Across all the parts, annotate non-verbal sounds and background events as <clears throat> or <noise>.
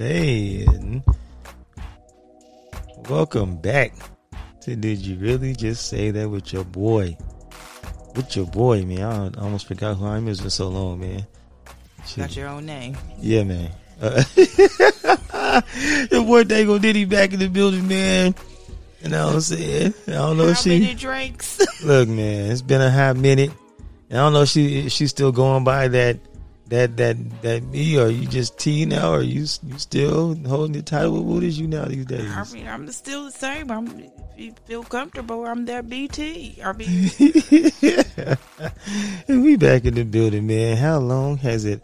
Man. Welcome back to Did You Really Just Say That with your boy? With your boy, man. I almost forgot who I am. It's so long, man. Got your own name. Yeah, man. Uh, <laughs> your boy Dago Diddy back in the building, man. You know what I'm saying? I don't know How if she. many drinks? Look, man, it's been a hot minute. I don't know if she if she's still going by that that that that me or you just T now or you you still holding the title? What is you now these days? I mean, I'm still the same. I'm, if you feel comfortable, I'm there. BT. I mean, <laughs> and we back in the building, man. How long has it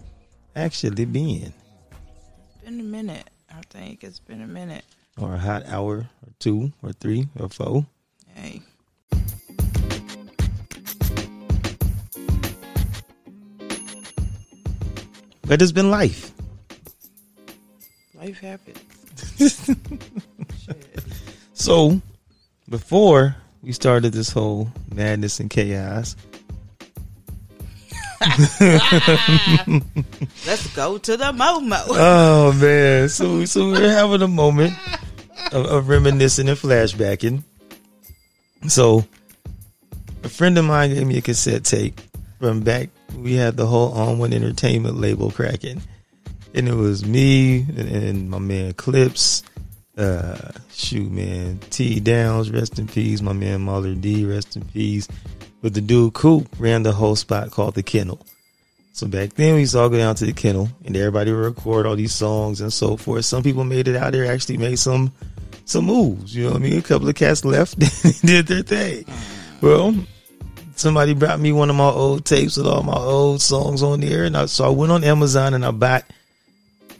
actually been? it's been a minute. I think it's been a minute. Or a hot hour or two or three or four? Hey, But it's been life. life happens. <laughs> So before we started this whole madness and chaos, <laughs> Let's go to the Momo. <laughs> Oh man! So so we're having a moment of, of reminiscing and flashbacking. So a friend of mine gave me a cassette tape from back. We had the whole On One Entertainment label cracking, and it was me and, my man Clips. Uh, shoot, man, T Downs, rest in peace. My man Mahler D, rest in peace. But the dude Coop ran the whole spot called the Kennel. So back then we used to all go down to the kennel and everybody would record all these songs and so forth. Some people made it out there, actually made some some moves. You know what I mean? A couple of cats left <laughs> and did their thing. Well, somebody brought me one of my old tapes with all my old songs on there, and I, so I went on Amazon and I bought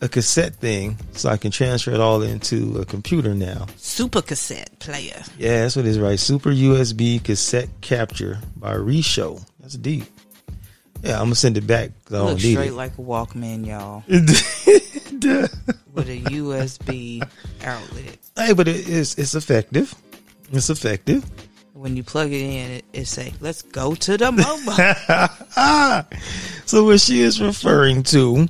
a cassette thing so I can transfer it all into a computer now. Super cassette player. Yeah, that's what it is, right? Super USB cassette capture by Reshow. That's deep. Yeah, I'm gonna send it back. I Looks straight it. like a Walkman, y'all, <laughs> with a USB outlet. Hey, but it is it's effective. It's effective. When you plug it in, it, it say, "Let's go to the Momo." <laughs> So what she is referring to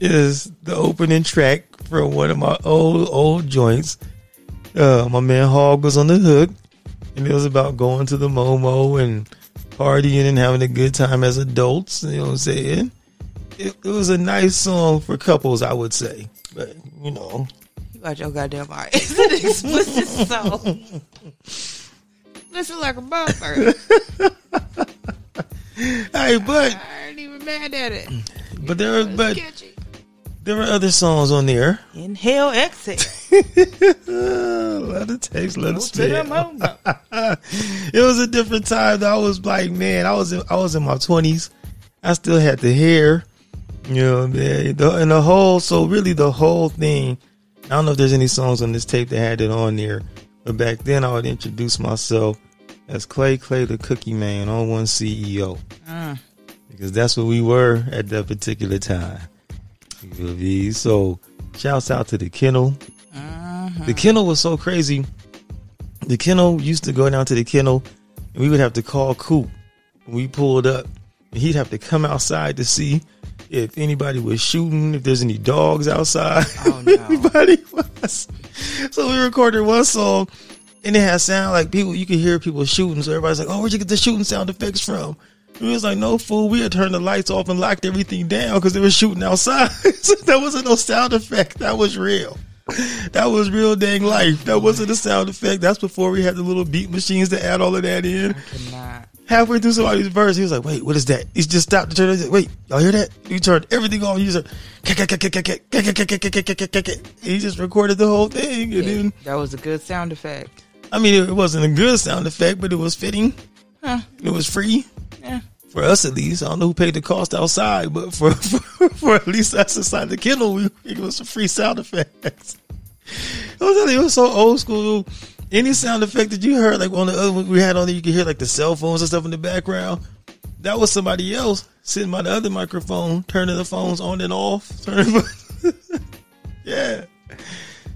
is the opening track from one of my old old joints. Uh, my man Hog was on the hook, and it was about going to the Momo and partying and having a good time as adults. You know what I'm saying? It, it was a nice song for couples, I would say. But you know, you got your goddamn eyes. <laughs> It's an explicit song. <laughs> Listen like a bumper. <laughs> hey, but I ain't even mad at it. but there were but catchy. there were other songs on there. Inhale, exhale. <laughs> let it taste, let it Go to the spit. <laughs> It was a different time. I was like, man, I was in, I was in my twenties. I still had the hair, you know, man. The, and the whole, so really the whole thing. I don't know if there's any songs on this tape that had it on there, but back then I would introduce myself as Clay Clay the Cookie Man on one CEO Mm. because that's what we were at that particular time. You feel me? So, shouts out to the kennel. Mhm. The kennel was so crazy. The kennel used to go down to the kennel, and we would have to call Coop. We pulled up, and he'd have to come outside to see if anybody was shooting, if there's any dogs outside. Oh, no. <laughs> Everybody was. <laughs> So we recorded one song, and it had sound like people. You could hear people shooting. So everybody's like, "Oh, where'd you get the shooting sound effects from?" We was like, "No fool, we had turned the lights off and locked everything down because they were shooting outside. <laughs> so that wasn't no sound effect. That was real." That was real dang life. That wasn't a sound effect. That's before we had the little beat machines to add all of that in. Cannot. Halfway through somebody's verse, he was like, "Wait, what is that?" He just stopped to turn. it. Wait, y'all hear that? He turned everything on. He was like, he just recorded the whole thing, and then That was a good sound effect. I mean, it wasn't a good sound effect, but it was fitting. Huh. It was free Yeah. for us at least. I don't know who paid the cost outside, but for for, for at least us inside the kennel, we it was some free sound effects. I was it was so old school. Any sound effect that you heard, like on the other one we had on there, you could hear like the cell phones and stuff in the background. That was somebody else sitting by the other microphone, turning the phones on and off. <laughs> Yeah.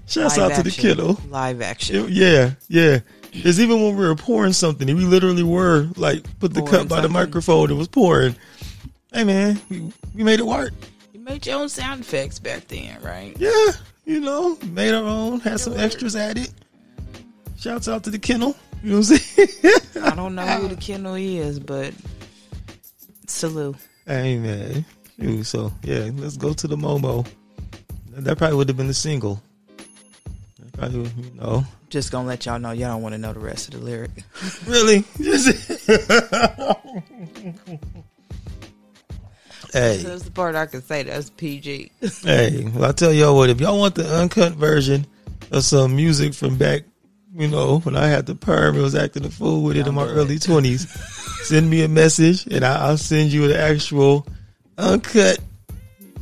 Shouts Live out to the kiddo. Live action. It- yeah, yeah. It's even when we were pouring something, we literally were like put the Pouring cup by the microphone. It was pouring. Hey man, we, we made it work. You made your own sound effects back then, right? Yeah, you know, made our own, had some extras added. Shouts out to the kennel. You know what I'm saying? <laughs> I don't know who the kennel is, but salute. hey man. Shoot, so yeah, let's go to the Momo. That probably would have been the single. That probably, you know. Just gonna let y'all know y'all don't want to know the rest of the lyric. <laughs> Really? <laughs> hey, That's the part I can say that's PG. hey. Well, I tell y'all what. If y'all want the uncut version of some music from back, you know, when I had the perm, it was acting a fool with it in my Don't do it. early twenties. send me a message, and I, I'll send you the actual uncut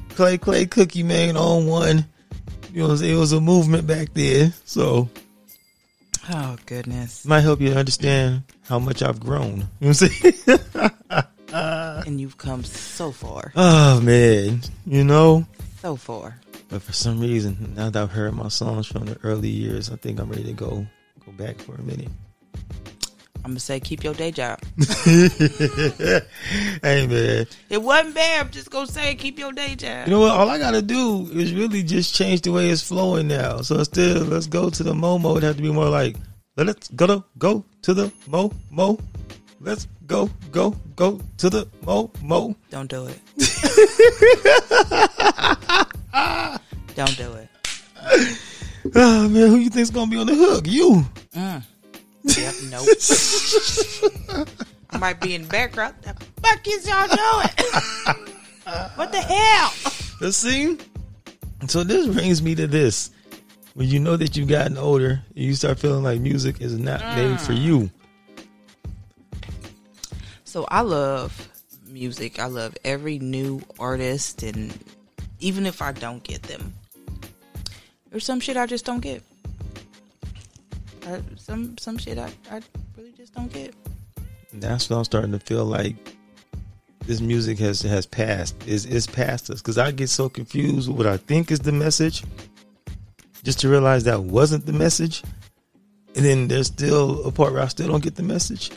Clay Clay Cookie Man on one. You know, it was a movement back then, so Oh goodness! might help you understand how much I've grown. You know what I'm saying? <laughs> And you've come so far, oh man, you know. so far. But for some reason, now that I've heard my songs from the early years, I think I'm ready to go back for a minute. I'm gonna say keep your day job. <laughs> hey man, It wasn't bad. I'm just gonna say keep your day job. you know what? All I gotta do is really just change the way it's flowing now. So instead, of let's go to the Momo. It have to be more like let's go to go to the Mo Mo. Let's go go go to the Mo Mo. Don't do it. <laughs> Don't do it. <laughs> Oh man, who you think's gonna be on the hook? You. Mm. Yep. Nope. I <laughs> might be in the background. The fuck is y'all doing? <laughs> what the hell? Let's see. So this brings me to this. When you know that you've gotten older, you start feeling like music is not made for you. So I love music. I love every new artist, and even if I don't get them, there's some shit I just don't get. I, some some shit I, I really just don't get. That's what I'm starting to feel like this music has has passed. Is is past us because I get so confused with what I think is the message, just to realize that wasn't the message, and then there's still a part where I still don't get the message.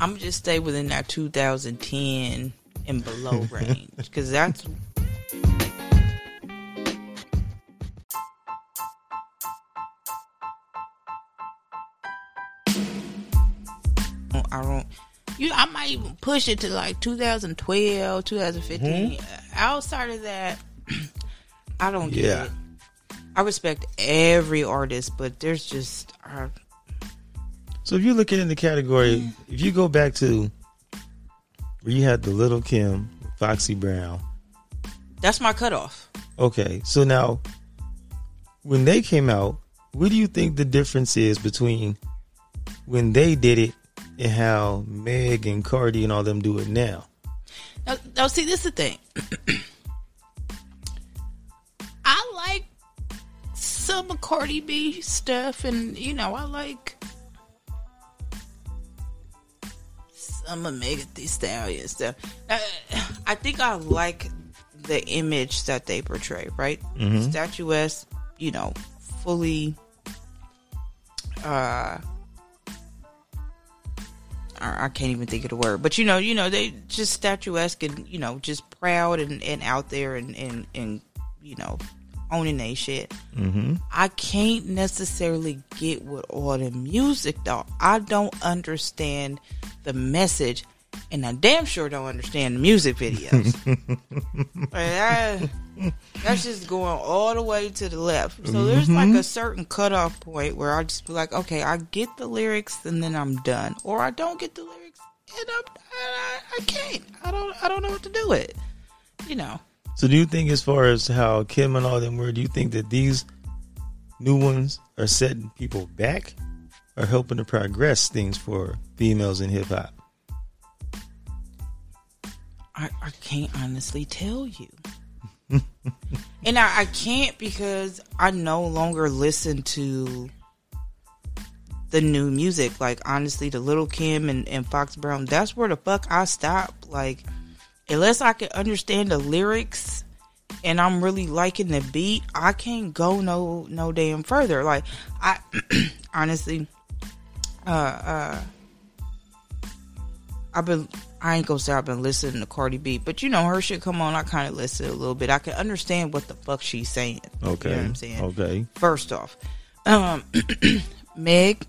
I'm gonna just stay within that 2010 and below <laughs> range because that's. I don't. You, I might even push it to like 2012, 2015. Outside of that, <clears throat> I don't get Yeah. it. I respect every artist, but there's just uh, So if you look at in the category, if you go back to where you had the Little Kim, Foxy Brown. that's my cutoff. Okay, so now when they came out, what do you think the difference is between when they did it and how Meg and Cardi and all them do it now? Now, now see, this is the thing. <clears throat> I like some of Cardi B stuff, and you know, I like some of Megan Thee Stallion stuff. Uh, I think I like the image that they portray, right? Statuesque, you know, fully. Uh, I I can't even think of the word, but you know, you know, they just statuesque and you know, just proud and, and out there and, and and you know, owning they shit. Mm-hmm. I can't necessarily get with all the music though. I don't understand the message, and I damn sure don't understand the music <laughs> videos. Like, that- <laughs> that's just going all the way to the left. So there's like mm-hmm. a certain cutoff point where I just be like, okay, I get the lyrics and then I'm done, or I don't get the lyrics and I'm I, I can't. I don't I don't know what to do with it. You know. So do you think, as far as how Kim and all them were, do you think that these new ones are setting people back or helping to progress things for females in hip hop? I, I can't honestly tell you. And I, I can't because I no longer listen to the new music. Like honestly, the Little Kim and, and Fox Brown, that's where the fuck I stop. Like unless I can understand the lyrics and I'm really liking the beat, I can't go no no damn further. Like I <clears throat> honestly uh uh I've been I ain't gonna say I've been listening to Cardi B, but you know her shit come on. I kind of listen a little bit. I can understand what the fuck she's saying. Okay. you know what I'm saying. Okay. First off, um, <clears throat> Meg,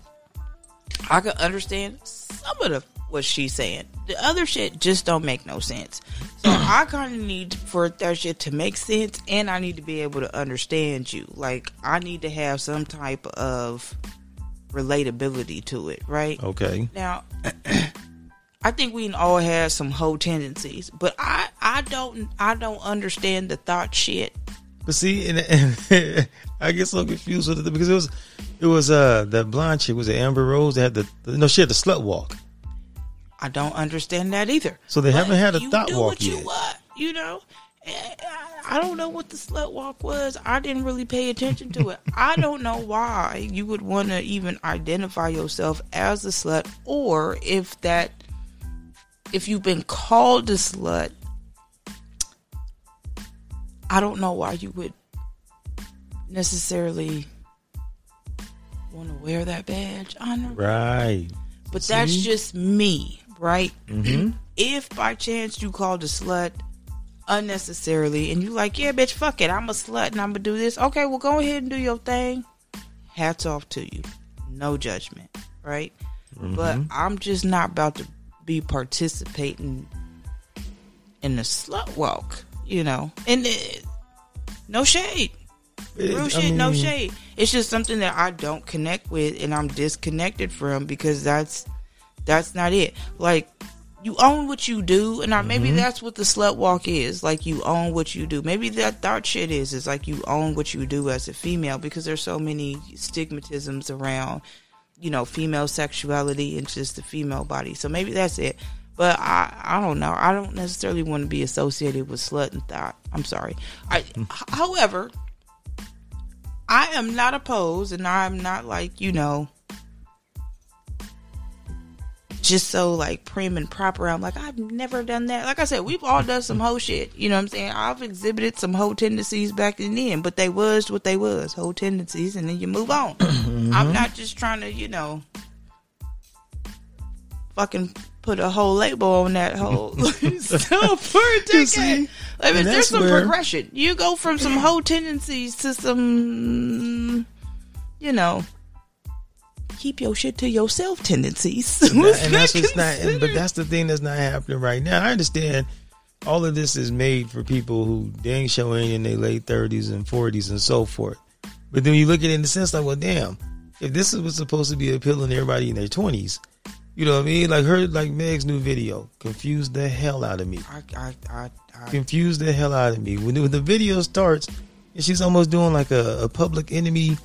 I can understand some of the what she's saying. The other shit just don't make no sense. So <clears throat> I kind of need for that shit to make sense, and I need to be able to understand you. Like I need to have some type of relatability to it, right? Okay. Now, <clears throat> I think we all have some whole tendencies, but I I don't I don't understand the thot shit. But see, and, and <laughs> I get so confused with it because it was it was uh that blonde chick was it Amber Rose that had the, no she had the slut walk. I don't understand that either. So they haven't had a you thought do walk what you yet. want, you know. Eh, I don't know what the slut walk was. I didn't really pay attention to it. <laughs> I don't know why you would want to even identify yourself as a slut, or if that, if you've been called a slut. I don't know why you would necessarily want to wear that badge. on. Right. But that's just me, right? Mm-hmm. If by chance you called a slut unnecessarily and you're like, yeah, bitch, fuck it, I'm a slut and I'm gonna do this. Okay, well, go ahead and do your thing. Hats off to you. No judgment, right? But I'm just not about to be participating in the slut walk, you know. And it, no shade. Real shit, no shade. It's just something that I don't connect with and I'm disconnected from because that's that's not it. Like you own what you do, and I, maybe that's what the slut walk is. Like you own what you do. Maybe that thot shit is is like you own what you do as a female because there's so many stigmatisms around, you know, female sexuality and just the female body. So maybe that's it. But I, I don't know. I don't necessarily want to be associated with slut and thot. I'm sorry. I, however, I am not opposed, and I'm not like you know, just so like prim and proper. I'm like I've never done that. Like I said, we've all done some hoe shit. You know what I'm saying? I've exhibited some hoe tendencies back in then, but they was what they was, hoe tendencies, and then you move on. <clears throat> Mm-hmm. I'm not just trying to, you know, fucking put a whole label on that whole <laughs> <laughs> stuff for a see? decade. I mean, there's some where- progression. You go from some hoe tendencies to some, you know, keep your shit to yourself tendencies. and, that- and that's not what's not. And, but that's the thing that's not happening right now. I understand all of this is made for people who dang show ain't in their late thirties and forties and so forth. But then you look at it in the sense like, well, damn, if this was supposed to be appealing to everybody in their twenties, you know what I mean? Like her, like Meg's new video confused the hell out of me. I, I, I, I, confused the hell out of me. When, when the video starts, and she's almost doing like a, a public enemy,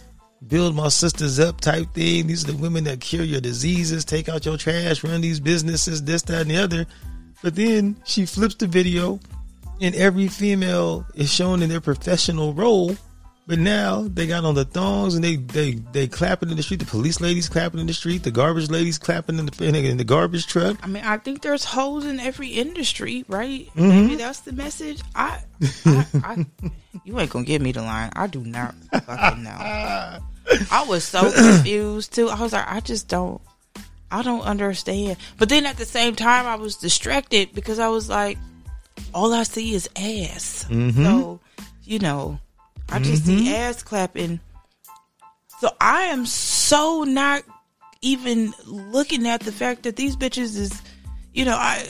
build my sisters up type thing. These are the women that cure your diseases, take out your trash, run these businesses, this, that, and the other. But then she flips the video, and every female is shown in their professional role. But now they got on the thongs and they they they clapping in the street. The police ladies clapping in the street. The garbage ladies clapping in the in the garbage truck. I mean, I think there's holes in every industry, right? Mm-hmm. Maybe that's the message. I, I, I, <laughs> you ain't gonna give me the line. I do not <laughs> fucking know. I was so <clears throat> confused too. I was like, I just don't, I don't understand. But then at the same time, I was distracted because I was like, all I see is ass. Mm-hmm. So, you know, I just see ass clapping. So I am so not even looking at the fact that these bitches is, you know, I.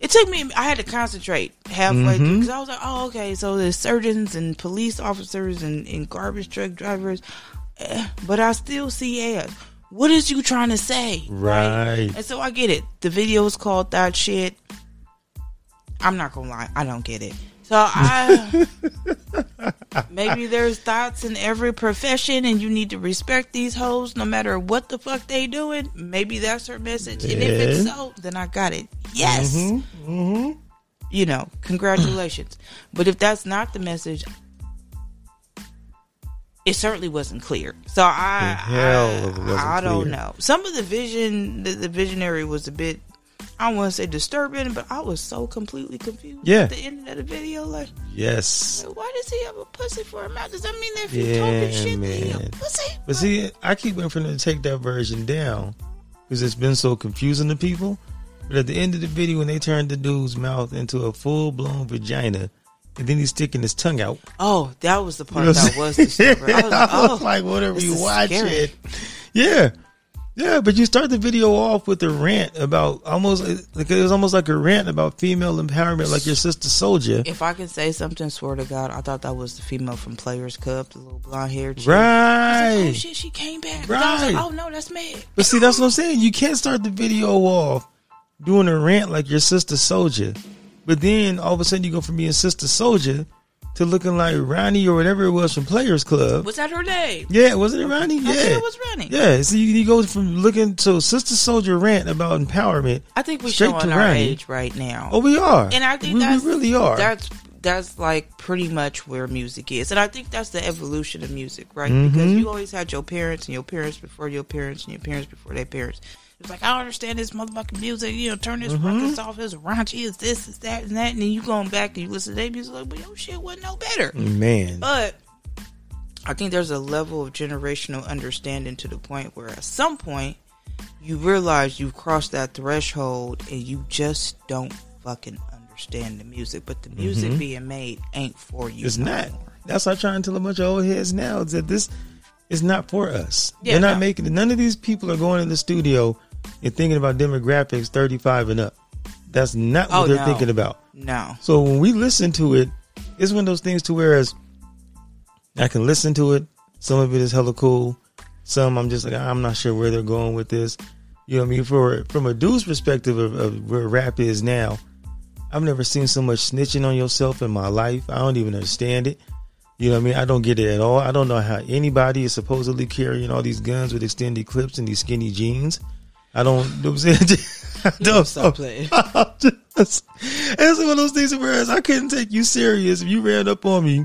It took me. I had to concentrate halfway through because I was like, "Oh, okay." So there's surgeons and police officers and, and garbage truck drivers, eh, but I still see ass. What is you trying to say? Right. And so I get it. The video is called that shit. I'm not gonna lie, I don't get it. So I maybe there's thots in every profession, and you need to respect these hoes no matter what the fuck they doing. Maybe that's her message, and if it's so, then I got it. Yes, Mm-hmm. you know, congratulations. but if that's not the message, it certainly wasn't clear. So I, The hell if it I, I don't know. Some of the vision, the, the visionary was a bit. I want to say disturbing, but I was so completely confused Yeah. at the end of the video. Like, Yes. why does he have a pussy for a mouth? Does that mean that if you Yeah, talking shit, then he a pussy? But see, I keep waiting for them to take that version down because it's been so confusing to people. But at the end of the video, when they turned the dude's mouth into a full blown vagina, and then he's sticking his tongue out. Oh, that was the part You know that was disturbing. I was like, <laughs> I was oh, like, whatever oh, you watch scary. it. Yeah. Yeah, but you start the video off with a rant about almost like it was almost like a rant about female empowerment, like your Sister Souljah. If I can say something, swear to God, I thought that was the female from Players Club, the little blonde hair chick. Oh, right. Oh shit, she came back. Was like, Right. oh no, that's me. But see, that's what I'm saying. You can't start the video off doing a rant like your Sister Souljah, but then all of a sudden you go from being Sister Souljah to looking like Ronnie or whatever it was from Players Club. Was that her name? Yeah, wasn't it Ronnie? Yeah, think it was Ronnie. Yeah, so you, you go from looking to Sister Souljah rant about empowerment. I think we're showing to our Ronnie. age right now. Oh, we are, and I think we, that's we really are. That's that's like pretty much where music is, and I think that's the evolution of music, right? Mhm. Because you always had your parents and your parents before your parents and your parents before their parents. It's like I don't understand this motherfucking music. You know, turn this Mm-hmm. records off. It's raunchy. It's this. It's that, and that. And then you going back and you listen to their music, like, but your shit wasn't no better. Man, But I think there's a level of generational understanding to the point where at some point you realize you've crossed that threshold and you just don't fucking understand the music. But the music being made ain't for you. Mm-hmm. it's no not. more. That's what I'm trying to tell a bunch of old heads now. Is that this is not for us. Yeah, They're not no. making it. None of these people are going in the studio and thinking about demographics 35 and up. That's not what Oh, they're no. thinking about. No. So when we listen to it, it's one of those things to whereas I can listen to it. Some of it is hella cool. Some I'm just like I'm not sure where they're going with this. You know what I mean? For from a dude's perspective of, of where rap is now, I've never seen so much snitching on yourself in my life. I don't even understand it. You know what I mean? I don't get it at all. I don't know how anybody is supposedly carrying all these guns with extended clips and these skinny jeans. I don't. You know what I'm saying? <laughs> I don't Stop playing. <laughs> Just, it's one of those things where I couldn't take you serious if you ran up on me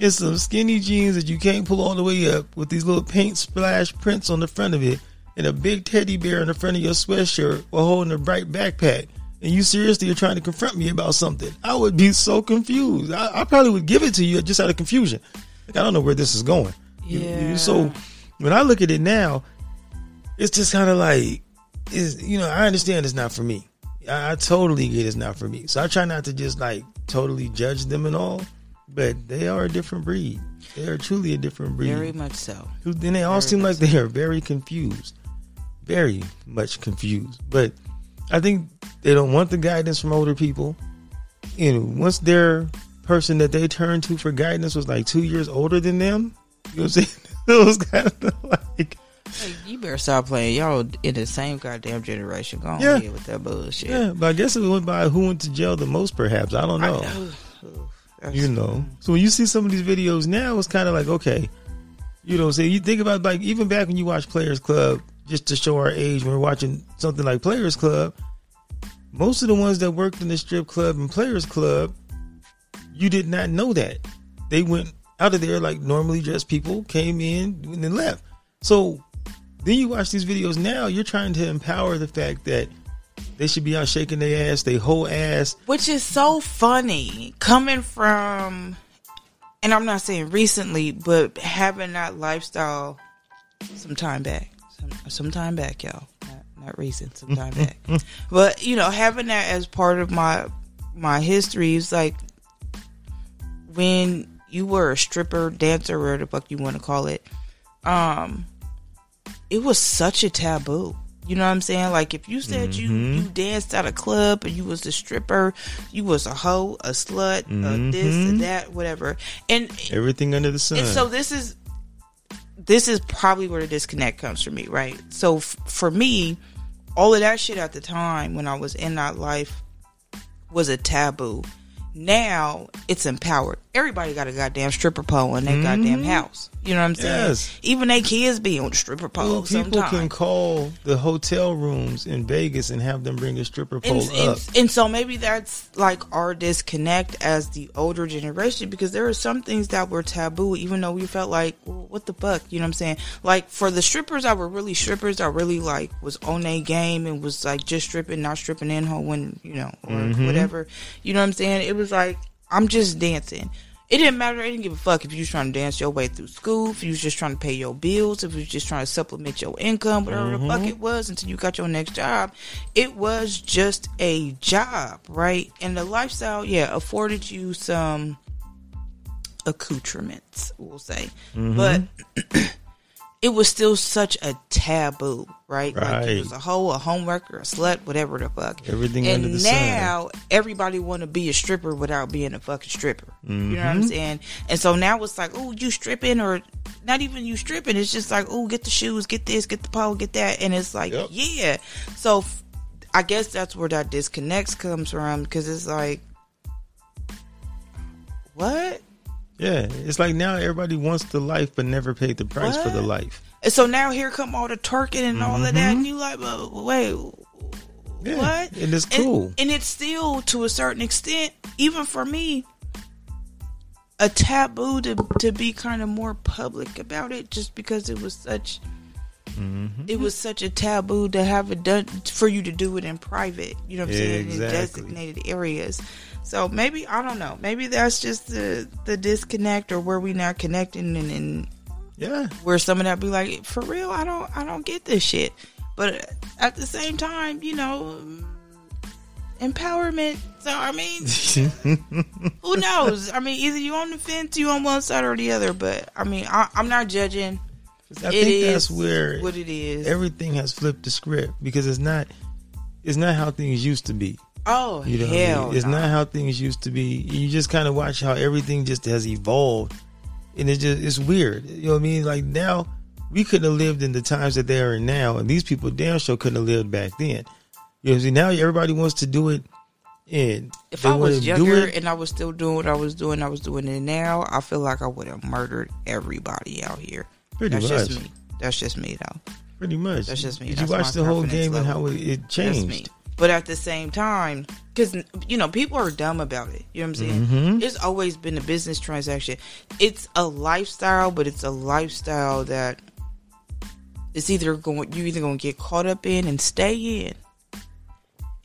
in some skinny jeans that you can't pull all the way up with these little paint splash prints on the front of it and a big teddy bear in the front of your sweatshirt while holding a bright backpack. And you seriously are trying to confront me about something. I would be so confused. I, I probably would give it to you just out of confusion. Like, I don't know where this is going. You- you- Yeah. so when I look at it now, it's just kind of like, is you know, I understand it's not for me. I, I totally get it's not for me. So I try not to just like totally judge them and all, but they are a different breed. They are truly a different breed. Very much so. Who- and they all very seem like much they are very confused, very much confused. But I think they don't want the guidance from older people. You know, once their person that they turned to for guidance was like two years older than them, you know what I'm saying? it was kind of like, Hey, you better stop playing. Y'all in the same goddamn generation. Go on Yeah. with that bullshit. yeah. But I guess it went by who went to jail the most, perhaps. I don't I- know. ugh, you know. So when you see some of these videos now, it's kind of like okay, you know. So you think about like even back when you watch Players Club, just to show our age, when we're watching something like Players Club, most of the ones that worked in the strip club and Players Club, you did not know that they went out of there like normally dressed people came in and then left. So then you watch these videos now, you're trying to empower the fact that they should be out shaking their ass, they whole ass. Which is so funny coming from, and I'm not saying recently, but having that lifestyle some time back. Some, some time back, y'all. Not, not recent, some time back. <laughs> But, you know, having that as part of my my history is like when you were a stripper, dancer, whatever the fuck you want to call it, um, it was such a taboo. You know what I'm saying? Like if you said you mm-hmm. you danced at a club and you was a stripper, you was a hoe, a slut, a this, a mm-hmm. that, whatever. And Everything under the sun. and so this is this is probably where the disconnect comes for me, right? So f- for me, all of that shit at the time when I was in that life was a taboo. Now it's empowered. Everybody got a goddamn stripper pole in their goddamn mm-hmm. house. You know what I'm saying? Yes. Even they kids be on stripper Well, poles people sometimes. can call the hotel rooms in Vegas and have them bring a stripper pole and, up. and, and so maybe that's like our disconnect as the older generation because there are some things that were taboo even though we felt like well, what the fuck you know what i'm saying like for the strippers that were really strippers that really like was on a game and was like just stripping not stripping in when you know or Mm-hmm. whatever you know what i'm saying it was like i'm just dancing It didn't matter. It didn't give a fuck if you was trying to dance your way through school, if you was just trying to pay your bills, if you was just trying to supplement your income, whatever the fuck mm-hmm. it was until you got your next job. It was just a job, right? And the lifestyle, yeah, afforded you some accoutrements, we'll say. Mm-hmm. But <clears throat> it was still such a taboo, right? Like Right. you was a hoe, a homewrecker, a slut, whatever the fuck. Everything and under the sun. now everybody want to be a stripper without being a fucking stripper. You know what Mm-hmm. I'm saying? And so now it's like, oh, you stripping or not even you stripping. It's just like, oh, get the shoes, get this, get the pole, get that, and it's like, Yep. yeah. So f- I guess that's where that disconnects comes from because it's like, what? Yeah, it's like now everybody wants the life but never paid the price for the life. And so now here come all the twerking and all of that, and you like, well, wait, Mm-hmm. Yeah, what? and it's cool. And, and it's still, to a certain extent, even for me, a taboo to to be kind of more public about it, just because it was such. Mm-hmm. It was such a taboo to have it done for you to do it in private. You know what I'm saying? In designated areas. So maybe I don't know. Maybe that's just the the disconnect or where we not connecting and, and yeah, where some of that be like, for real, I don't, I don't get this shit. But at the same time, you know, empowerment. So I mean, <laughs> who knows? I mean, either you on the fence, you on one side or the other. But I mean, I, I'm not judging. I It think that's where what it is. everything has flipped the script because it's not it's not how things used to be. oh You know, what I hell, mean? it's no. not how things used to be. You just kind of watch how everything just has evolved, and it just it's weird. You know what I mean? Like now, we couldn't have lived in the times that they are in now, and these people damn sure couldn't have lived back then. You know, see now everybody wants to do it, and If I was younger and I was still doing what I was doing, I was doing it now. I feel like I would have murdered everybody out here. pretty That's much, just me. That's just me, though. pretty much. That's just me. Did That's you watch the whole game and how it, it changed? But at the same time, because you know people are dumb about it. You know what I'm saying? Mhm. It's always been a business transaction. It's a lifestyle, but it's a lifestyle that it's either going you either going to get caught up in and stay in,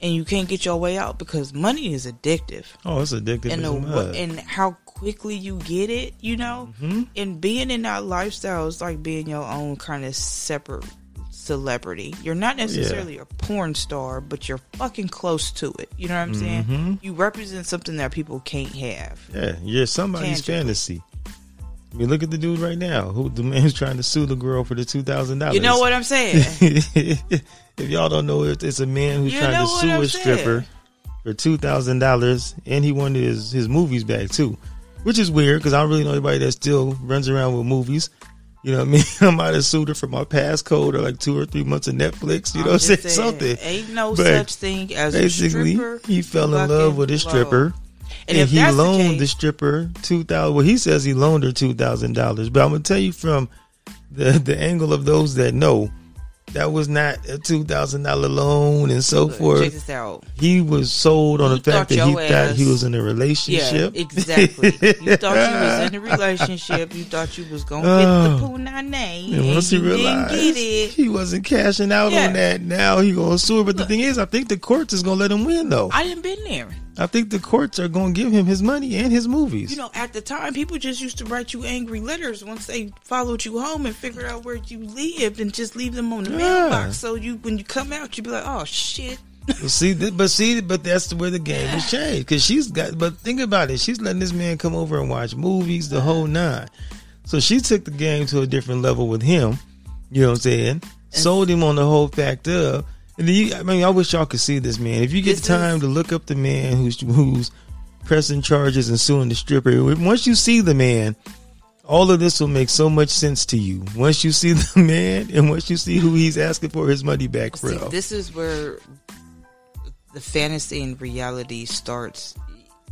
and you can't get your way out because money is addictive. Oh, it's addictive And the, and how quickly you get it, you know, Mm-hmm. and being in that lifestyle is like being your own kind of separate celebrity. You're not necessarily a porn star, but you're fucking close to it. You know what I'm Mm-hmm. saying? You represent something that people can't have. Yeah, you're somebody's Tangibly. fantasy. I mean, look at the dude right now. Who the man's <laughs> trying to sue the girl for the two thousand dollars. You know what I'm saying? <laughs> if y'all don't know, it, it's a man who's You trying to sue I'm a stripper for two thousand dollars, and he wanted his his movies back too, which is weird because I don't really know anybody that still runs around with movies. You know what I mean? <laughs> I might have sued her for my passcode or like two or three months of Netflix. You know, what I'm say just saying, <laughs> something. Ain't no But such thing as a Basically, stripper. he fell in love with a stripper. And, And, if he that's loaned the the, stripper two thousand. Well, he says he loaned her two thousand dollars, but I'm gonna tell you from the the angle of those that know that was not a two thousand dollar loan and so look, check forth. this out. He was sold on You the fact that he your thought he was in a Yeah, relationship. exactly. You <laughs> thought you was in a relationship. You thought you was gonna get Oh. the punani, And and once he realized he wasn't cashing out Yeah. on that, now he gonna sue her. But the thing is, I think the courts is gonna let him win though. I didn't been there. I think the courts are gonna give him his money and his movies. You know, at the time, people just used to write you angry letters once they followed you home and figured out where you lived and just leave them on the Yeah. mailbox. So you, when you come out, you'd be like, "Oh shit." See, but see, but that's where the game has changed because she's got. But think about it, she's letting this man come over and watch movies, the whole nine. So she took the game to a different level with him. You know what I'm saying? Sold him on the whole fact of. And then you, I mean, I wish y'all could see this man. If you get This time is- to look up the man who's who's pressing charges and suing the stripper, once you see the man, all of this will make so much sense to you. Once you see <laughs> the man and once you see who he's asking for his money back See, from. this is where the fantasy and reality starts.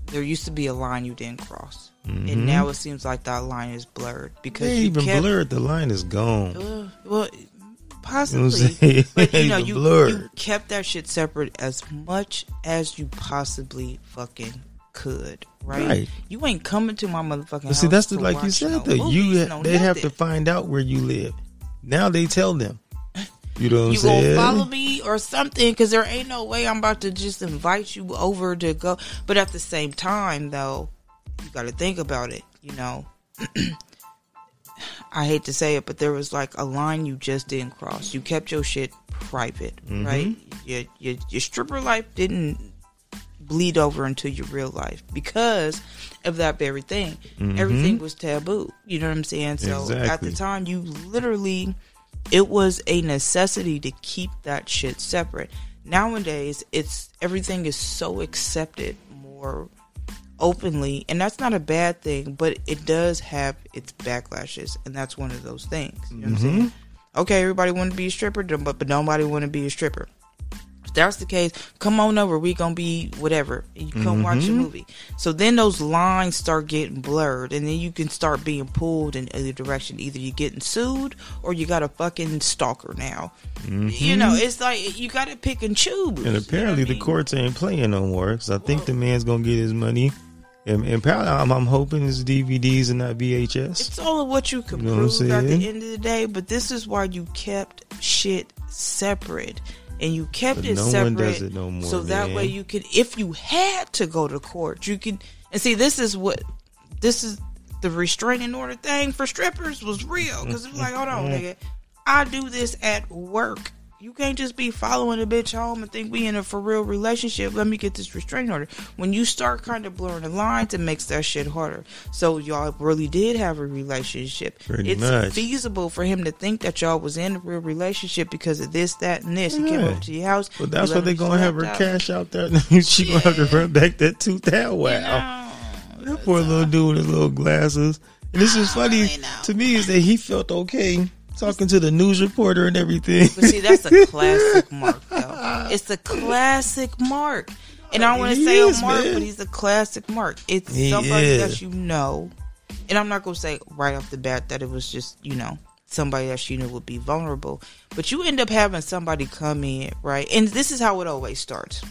There used to be a line you didn't cross, and now it seems like that line is blurred because They you even kept, blurred. The line is gone. Uh, well, You know possibly, but you know, <laughs> you, you kept that shit separate as much as you possibly fucking could, right? Right. You ain't coming to my motherfucking But see, that's the, like you said though. You no they have to find out where you live. Now they tell them. You know you gonna follow me or something because there ain't no way I'm about to just invite you over to go. But at the same time, though, you got to think about it. You know, <clears throat> I hate to say it, but there was like a line you just didn't cross. You kept your shit private, Mhm. right? Your, your your stripper life didn't bleed over into your real life because of that very thing. Mhm. Everything was taboo. You know what I'm saying? So at the time, you literally, it was a necessity to keep that shit separate. Nowadays, it's everything is so accepted more openly, and that's not a bad thing, but it does have its backlashes, and that's one of those things. You know what I'm saying? Okay, everybody want to be a stripper, but but nobody want to be a stripper. If that's the case, come on over. We gonna be whatever. You come watch a movie. So then those lines start getting blurred, and then you can start being pulled in either direction. Either you getting sued, or you got a fucking stalker now. You know, it's like you got to pick and choose. Mm-hmm. And apparently the courts ain't playing no more because I think the man's gonna get his money. And, and apparently I'm, I'm hoping it's DVDs and not VHS. It's all of what you can You know prove at the end of the day, but this is why you kept shit separate. And you kept But it no one separate does it no more, so that way you could if you had to go to court, you could and see this is what this is the restraining order thing for strippers was real because it's like, hold on, Mm-hmm. nigga, I do this at work. You can't just be following a bitch home and think we in a for real relationship. Let me get this restraining order. When you start kind of blurring the lines, it makes that shit harder. So y'all really did have a relationship. Pretty it's much. feasible for him to think that y'all was in a real relationship because of this, that, and this. He came Yeah. over to your house. But that's you what they him gonna have her out. cash out there. <laughs> she gonna have to run back that tooth that wow. You oh, That poor little dude with his little glasses. And this is funny to me is that he felt okay talking to the news reporter and everything. But see, that's a <laughs> classic mark, though. It's a classic mark. And I don't want to say is, a mark, man. but he's a classic mark. It's He somebody is. that you know. And I'm not going to say right off the bat that it was just, you know, somebody that you knew would be vulnerable. But you end up having somebody come in, right? And this is how it always starts.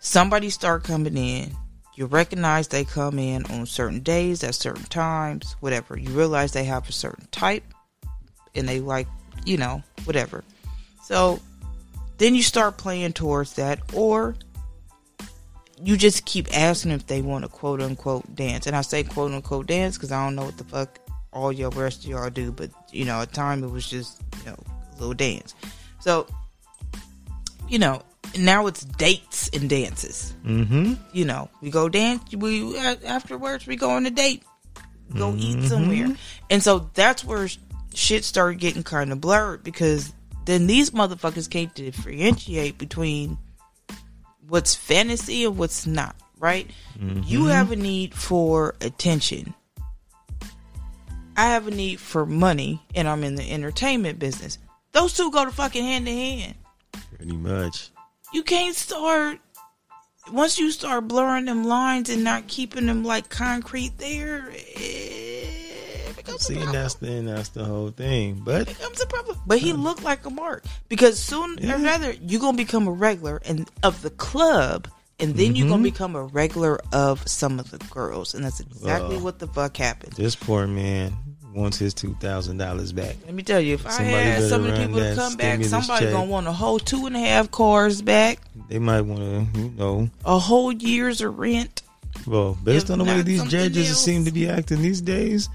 Somebody start coming in. You recognize they come in on certain days at certain times, whatever. You realize they have a certain type and they like, you know, whatever. So then you start playing towards that, or you just keep asking if they want to quote unquote dance. And I say quote unquote dance because I don't know what the fuck all your rest of y'all do, but you know, at time it was just, you know, a little dance. So, you know, now it's dates and dances. mm-hmm. You know, we go dance, we afterwards we go on a date go eat somewhere. And so that's where shit started getting kind of blurred because then these motherfuckers can't differentiate between what's fantasy and what's not, right? You have a need for attention. I have a need for money and I'm in the entertainment business. Those two go to fucking hand in hand. Pretty much. You can't start once you start blurring them lines and not keeping them like concrete there. It a See, that's the that's the whole thing. But becomes a problem. But he looked like a mark because soon Yeah. or rather you're gonna become a regular and of the club, and then you're gonna Mm-hmm. become a regular of some of the girls, and that's exactly Ugh. what the fuck happened. this poor man wants his two thousand dollars back. Let me tell you, if I Somebody had better some of the people to come back, somebody check. gonna want a whole two and a half cars back, They might want to, you know, a whole year's of rent. well, based If on the way these judges else. seem to be acting these days,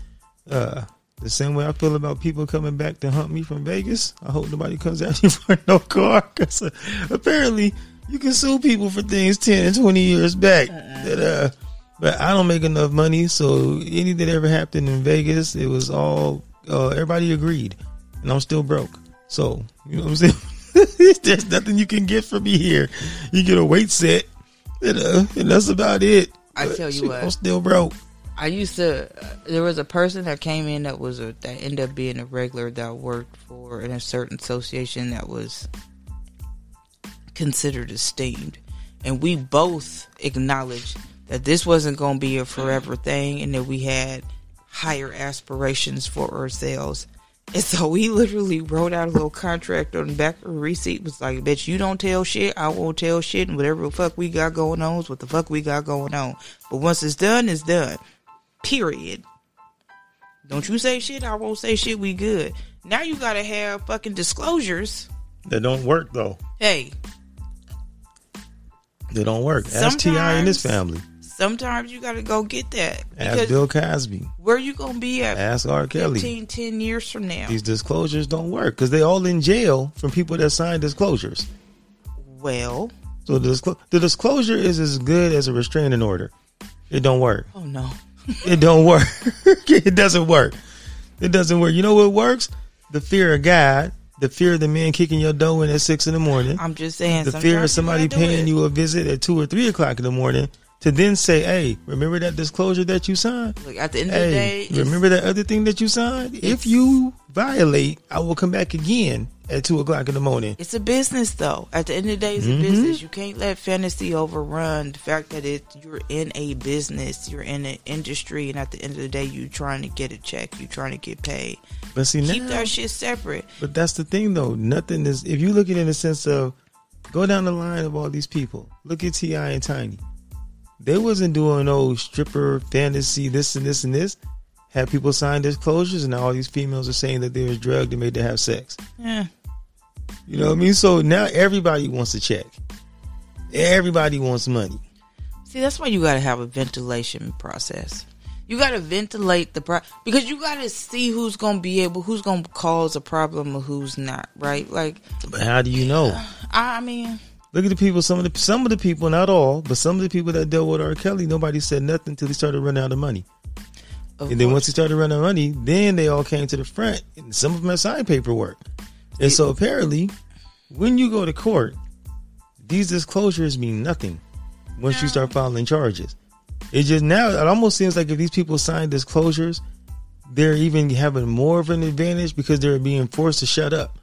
uh, the same way I feel about people coming back to hunt me from Vegas. I hope nobody comes after <laughs> you for no car because uh, apparently you can sue people for things ten and twenty years back. That uh, but I don't make enough money, so anything that ever happened in Vegas, it was all uh, everybody agreed, and I'm still broke. So you know what I'm saying. <laughs> There's nothing you can get from me here. You get a weight set, and, uh, and that's about it. I But tell you shit, what. I'm still broke. I used to. Uh, there was a person that came in that was a that ended up being a regular that worked for in a certain association that was considered esteemed, and we both acknowledged that this wasn't going to be a forever thing, and that we had higher aspirations for ourselves. And so we literally wrote out a little contract on the back of the receipt. Was like, "Bitch, you don't tell shit. I won't tell shit, and whatever the fuck we got going on is what the fuck we got going on. But once it's done, it's done. Period. Don't you say shit, I won't say shit, we good. Now you gotta have fucking disclosures. That don't work though. Hey, They don't work. Ask T.I. and his family. Sometimes you got to go get that Ask Bill Cosby. where you gonna be at Ask R. Kelly. 15, 10 years from now? These disclosures don't work because they all in jail from people that signed disclosures. Well, So the, disclo- the disclosure is as good as a restraining order. It don't work. oh no, <laughs> It don't work. <laughs> it doesn't work. It doesn't work. You know what works? The fear of God, the fear of the man kicking your door in at six in the morning, I'm just saying. the fear of somebody paying you a visit at two or three o'clock in the morning to then say, "Hey, remember that disclosure that you signed? Look, at the end of the day, it's- remember that other thing that you signed? If you violate, I will come back again at two o'clock in the morning." It's a business, though. At the end of the day, it's Mm-hmm. a business. You can't let fantasy overrun the fact that it you're in a business, you're in an industry, and at the end of the day, you're trying to get a check, you're trying to get paid. But see Keep now, that shit separate. But that's the thing, though. Nothing is. If you look at it in the sense of, go down the line of all these people. Look at T.I and Tiny. They wasn't doing no stripper fantasy, this and this and this. Had people sign disclosures, and now all these females are saying that they was drugged and made to have sex. Yeah. You know what I mean? So now everybody wants a check. Everybody wants money. See, that's why you got to have a ventilation process. You got to ventilate the pro because you got to see who's going to be able, who's going to cause a problem or who's not, right? Like, But how do you know? I I mean, Look at the people. Some of the some of the people, not all, but some of the people that dealt with R. Kelly, nobody said nothing until he started running out of money. of And then course. once he started running out of money, then they all came to the front, and some of them had signed paperwork. And so apparently, when you go to court, these disclosures mean nothing once you start filing charges. It just now it almost seems like if these people sign disclosures, they're even having more of an advantage because they're being forced to shut up.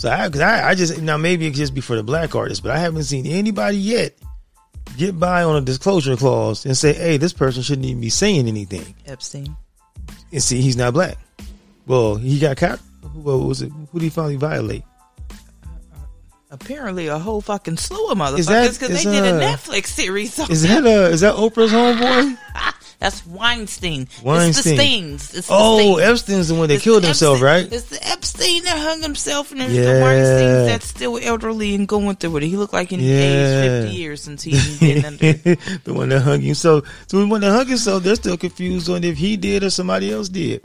So I, cause I, I just now maybe it just be for the black artists, but I haven't seen anybody yet get by on a disclosure clause and say, "Hey, this person shouldn't even be saying anything." Epstein. and see he's not black. Well, he got caught. Who what was it? Who did he finally violate? Apparently, a whole fucking slew of motherfuckers because they did a uh, Netflix series. on Is that uh is that Oprah's homeboy? <laughs> That's Weinstein. It's the Weinstein. Stings. It's the Oh, Stings. Epstein's the one that It's killed the himself, right? It's the Epstein that hung himself, and there's Yeah. the Weinstein that's still elderly and going through it. He looked like he Yeah. aged 50 years since he's been under. <laughs> the one that hung himself. So the one that hung himself, they're still confused on if he did or somebody else did.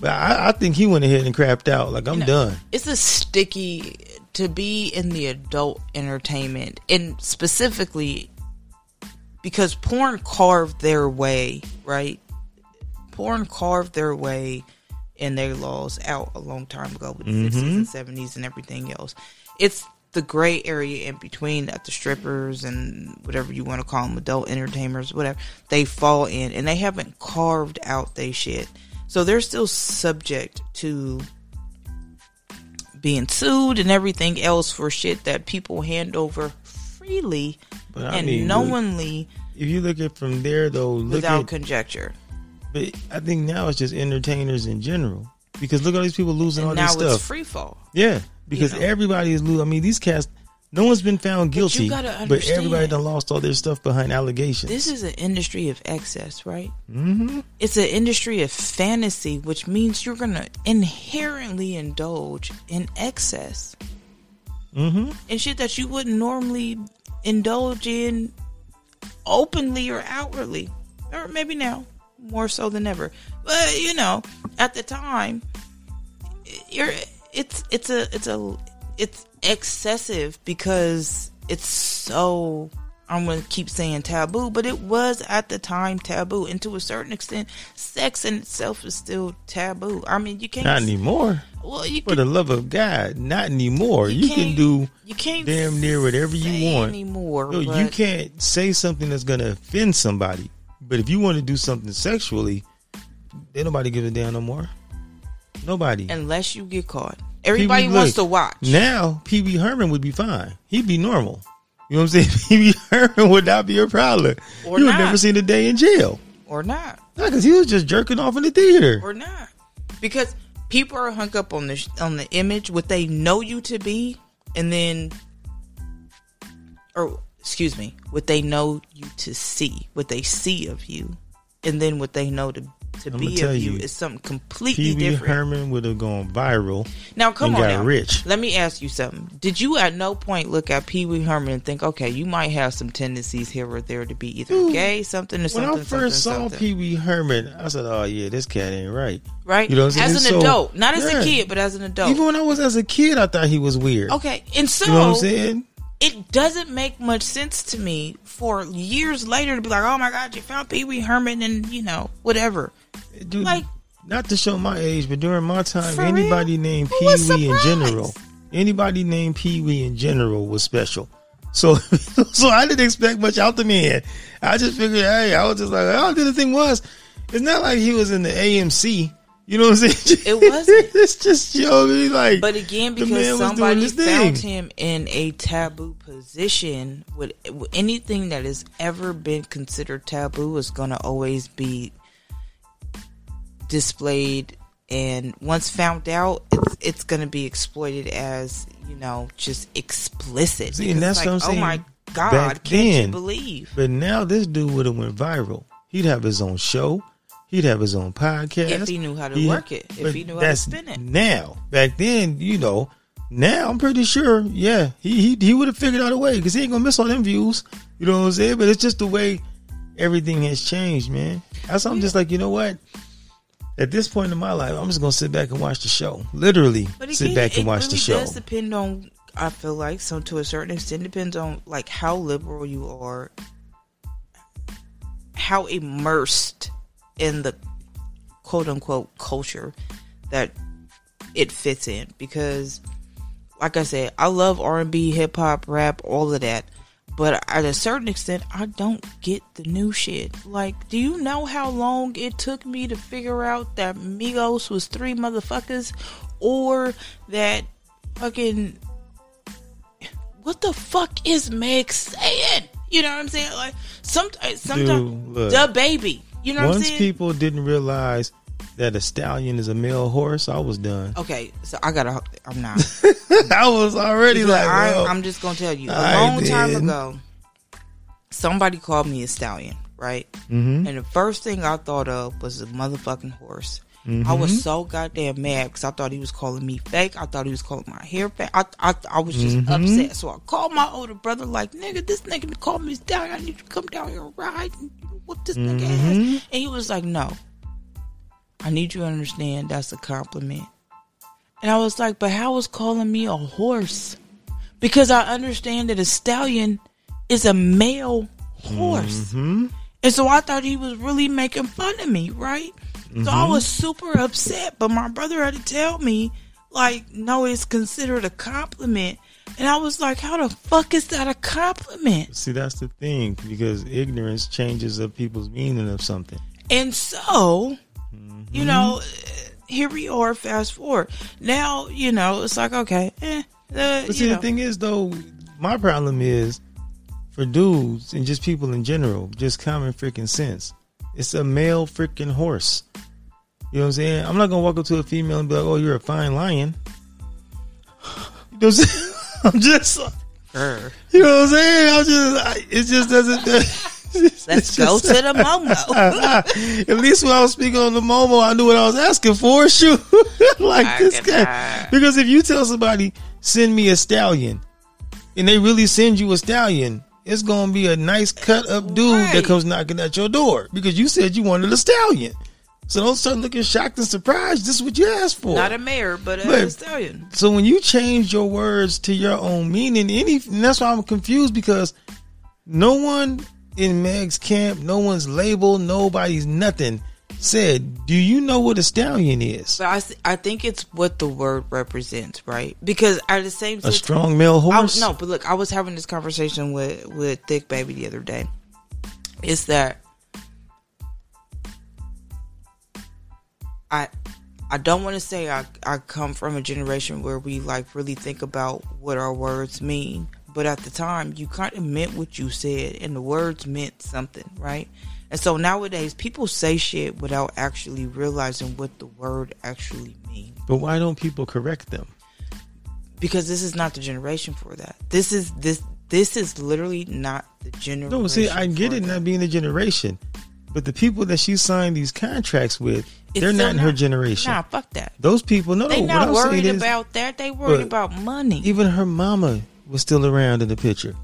But I, I think he went ahead and crapped out. Like I'm know, done. It's a sticky to be in the adult entertainment, and specifically because porn carved their way, right? Porn carved their way in their laws out a long time ago with the 60s mm-hmm. and 70s and everything else. It's the gray area in between that the strippers and whatever you want to call them, adult entertainers, whatever, they fall in and they haven't carved out their shit. So they're still subject to being sued and everything else for shit that people hand over freely But I and mean, knowingly If you look at from there though, look without at conjecture. but I think now it's just entertainers in general. Because look at all these people losing all And now this stuff. Now it's free fall. Yeah, because know? everybody is losing. I mean, these cats, no one's been found guilty, gotta but everybody done lost all their stuff behind allegations. This is an industry of excess, right? hmm It's an industry of fantasy, which means you're going to inherently indulge in excess hmm and shit that you wouldn't normally indulge in openly or outwardly. Or maybe now, more so than ever. But you know, at the time, you're it's it's a it's a it's excessive because it's so I'm gonna keep saying taboo, but it was at the time taboo, and to a certain extent, sex in itself is still taboo. I mean, you can't. Not anymore. Well, you For can, the love of God, not anymore. You You, can do you can't damn near whatever you want. anymore. No, you can't say something that's gonna offend somebody. But if you want to do something sexually, then nobody give a damn no more. Nobody. unless you get caught. Everybody wants to watch. Now, Pee Wee Herman would be fine. He'd be normal. You know what I'm saying? <laughs> Herman would not be a problem. Or you would never seen a day in jail. or not, No, because he was just jerking off in the theater. or not, because people are hung up on the on the image, what they know you to be, and then, or excuse me, what they know you to see, what they see of you, and then what they know to to I'ma be of you, you, is something completely different. Pee Wee different. Herman would have gone viral. Now, come on got now. rich. Let me ask you something. Did you at no point look at Pee Wee Herman and think, okay, you might have some tendencies here or there to be either Dude, gay, something or When something, I first saw. Pee Wee Herman, I said, "Oh yeah, this cat ain't right." right? You know what I'm saying? As an So, adult, not as yeah. a kid, but as an adult. Even when I was as a kid, I thought he was weird. okay, and so You know what I'm saying? It doesn't make much sense to me for years later to be like, oh my god, you found Pee Wee Herman and you know whatever. Dude, Like- not to show my age, but during my time, anybody real? named Pee Wee in general, anybody named Pee Wee in general was special. So, <laughs> so I didn't expect much out the man. I just figured, hey, I was just like, oh, the thing was, it's not like he was in the AMC. You know what I'm saying? It wasn't. <laughs> it's just you know, what I mean? like, But again, because man was doing somebody found him in a taboo position, with, with anything that has ever been considered taboo is going to always be displayed. And once found out, it's it's going to be exploited as you know just explicit. See, and that's it's what I'm like, saying. Oh my God! Back can't you believe? But now this dude would have went viral. He'd have his own show. He'd have his own podcast. If he knew how to He- work it, if he knew how to spin it. Now, back then, you know, now I'm pretty sure, yeah, he he, he would have figured out a way because he ain't gonna miss all them views. You know what I'm saying? But it's just the way everything has changed, man. That's I'm just like, you know what? At this point in my life, I'm just gonna sit back and watch the show. Literally, But sit back and watch really the show. does depend on. I feel like so to a certain extent depends on like how liberal you are, how immersed in the quote unquote culture that it fits in. Because, like I said, I love R and B, hip hop, rap, all of that. But at a certain extent, I don't get the new shit. Like, do you know how long it took me to figure out that Migos was three motherfuckers, or that fucking what the fuck is Meg saying? You know what I'm saying? Like, sometimes, sometimes the baby. You know what I'm Once people didn't realize that a stallion is a male horse, I was done. okay, so I gotta. I'm not. <laughs> I was already Because like, I, well, I'm just gonna tell you. A I long time ago, somebody called me a stallion, right? mhm. And the first thing I thought of was a motherfucking horse. I Mm-hmm. was so goddamn mad because I thought he was calling me fake. I thought he was calling my hair fake. I, I, I was just Mm-hmm. upset. So I called my older brother, like, nigga, this nigga called me down. I need you to come down here and ride and whoop this nigga Mm-hmm. ass. And he was like, no. I need you to understand that's a compliment. And I was like, but how is calling me a horse? Because I understand that a stallion is a male horse. Mhm. And so I thought he was really making fun of me, right? So I Mm-hmm. was super upset, but my brother had to tell me, like, no, it's considered a compliment. And I was like, how the fuck is that a compliment? See, that's the thing because ignorance changes of people's meaning of something. And so, Mm-hmm. you know, here we are, fast forward. Now, you know, it's like, okay, eh, uh, But see, know. the thing is, though, my problem is for dudes and just people in general, just common freaking sense. It's a male freaking horse. You know what I'm saying? I'm not gonna walk up to a female and be like, "Oh, you're a fine lion." You know what I'm saying? <laughs> I'm just, Err. you know what I'm saying? I'm just, I, it just doesn't. <laughs> Let's go just- to the Momo. <laughs> At least when I was speaking on the Momo, I knew what I was asking for. Shoot, like I this guy. Because if you tell somebody send me a stallion, and they really send you a stallion, it's gonna be a nice cut up dude Right. that comes knocking at your door because you said you wanted a stallion. So don't start looking shocked and surprised. This is what you asked for. Not a mare, but a But- stallion. so when you change your words to your own meaning, any and that's why I'm confused because no one in Meg's camp, no one's label, nobody's nothing said, "Do you know what a stallion is?" But I, I think it's what the word represents, right? Because at the same time A strong male I, horse. no, but look, I was having this conversation with with Thick Baby the other day. Is that I I don't want to say I I come from a generation where we like really think about what our words mean, but at the time you kind of meant what you said, and the words meant something, right? And so nowadays people say shit without actually realizing what the word actually means But why don't people correct them? because this is not the generation for that. This is this this is literally not the generation. No, see, I get it that. not being the generation. But the people that she signed these contracts with, It's they're not in her generation. Nah, fuck that. Those people, no, They no. not what worried saying is, about that. They worried about money. even her mama was still around in the picture.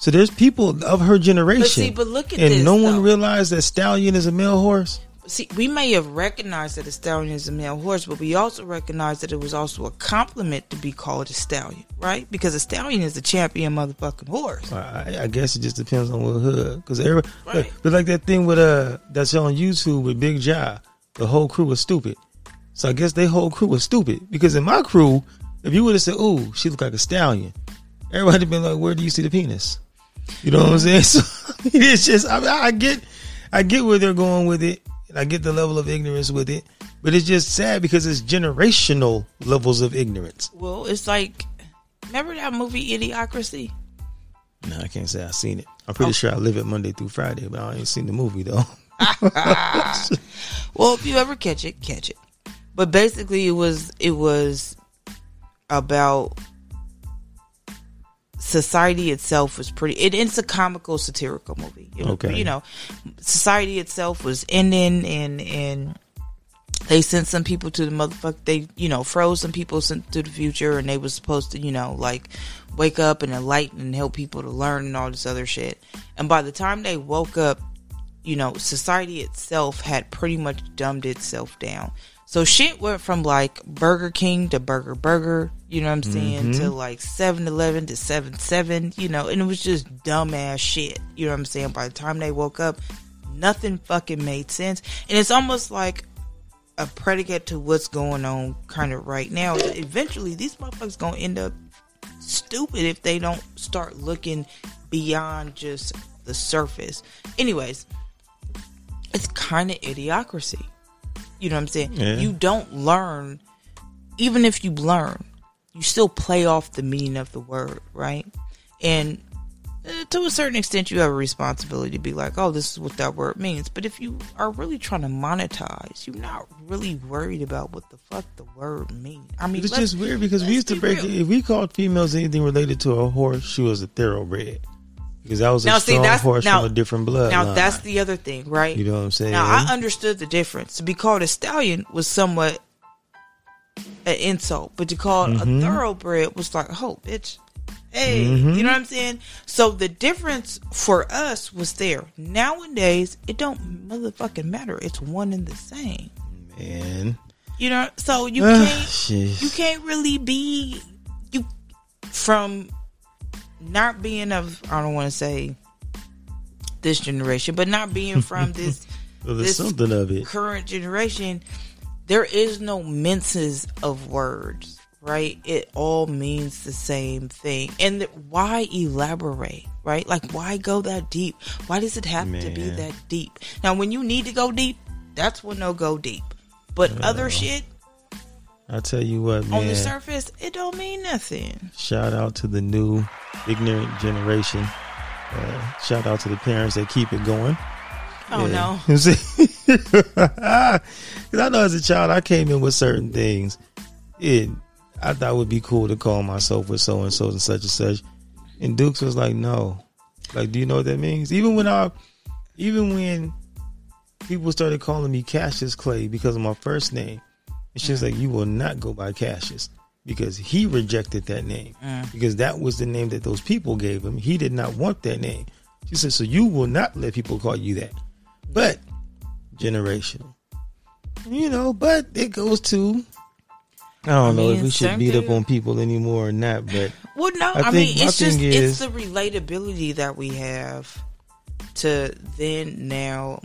So there's people of her generation. But see, but look at and this, no one though. realized that Stallion is a male horse. See, we may have recognized that a stallion is a male horse, but we also recognized that it was also a compliment to be called a stallion, right? Because a stallion is a champion motherfucking horse. I, I guess it just depends on what hood. Because every, Right. but like that thing with uh that's on YouTube with Big Ja, the whole crew was stupid. So I guess their whole crew was stupid. Because in my crew, if you would have said, "Ooh, she looked like a stallion," everybody been like, "Where do you see the penis?" You know what I'm saying? <laughs> So it's just I, mean, I get I get where they're going with it, and I get the level of ignorance with it. But it's just sad because it's generational levels of ignorance. Well, it's like, remember that movie Idiocracy? No, I can't say I've seen it. I'm pretty oh. sure I live it Monday through Friday, but I ain't seen the movie though. <laughs> Well, if you ever catch it, catch it. But basically, it was it was about society itself was pretty. It, it's a comical, satirical movie. It- Okay. you know, society itself was ending, and and they sent some people to the motherfucker. They you know froze some people sent to the future, and they was supposed to you know like wake up and enlighten and help people to learn and all this other shit. And by the time they woke up, you know, society itself had pretty much dumbed itself down. So shit went from like Burger King to Burger Burger, you know what I'm saying, mm-hmm. to like 7 Eleven to 7 7, you know, and it was just dumbass shit, you know what I'm saying? By the time they woke up, nothing fucking made sense. And it's almost like a predicate to what's going on kind of right now. Eventually, these motherfuckers gonna end up stupid if they don't start looking beyond just the surface. Anyways, it's kind of idiocracy. You know what I'm saying? Yeah. You don't learn, even if you learn, you still play off the meaning of the word, right? And uh, to a certain extent, you have a responsibility to be like, oh, this is what that word means. But if you are really trying to monetize, you're not really worried about what the fuck the word means. I mean, It's just weird because we used to break real. it. If we called females anything related to a horse, she was a thoroughbred. Because that was a Now, see, strong that's- horse now- from a different blood. Now that's the other thing, right? You know what I'm saying? Now I understood the difference. To be called a stallion was somewhat an insult, but to call Mm-hmm. a thoroughbred was like, oh, bitch. Hey, Mm-hmm. you know what I'm saying? So the difference for us was there. Nowadays, it don't motherfucking matter. It's one and the same. Man. You know, so you <sighs> can't you can't really be you from not being of I don't want to say this generation, but not being <laughs> from this Well, this something of it. current generation, there is no minces of words, right? It all means the same thing. And why elaborate, right? Like, why go that deep? Why does it have to be that deep? Now, when you need to go deep, that's when they'll go deep. But other shit I tell you what, on the surface, it don't mean nothing. Shout out to the new ignorant generation. Uh, shout out to the parents that keep it going. Oh Yeah. no. <laughs> Because <laughs> I know as a child, I came in with certain things. It, I thought it would be cool to call myself with so and so and such and such. And Dukes was like, no. Like, do you know what that means? Even when I, even when people started calling me Cassius Clay because of my first name, and she was like, you will not go by Cassius because he rejected that name mm. because that was the name that those people gave him. He did not want that name. She said, so you will not let people call you that. But generational. You know, but it goes to I don't know if mean, we should same beat up on people anymore or not, but <laughs> Well, no, I I, mean it's just thing it's the relatability that we have to then now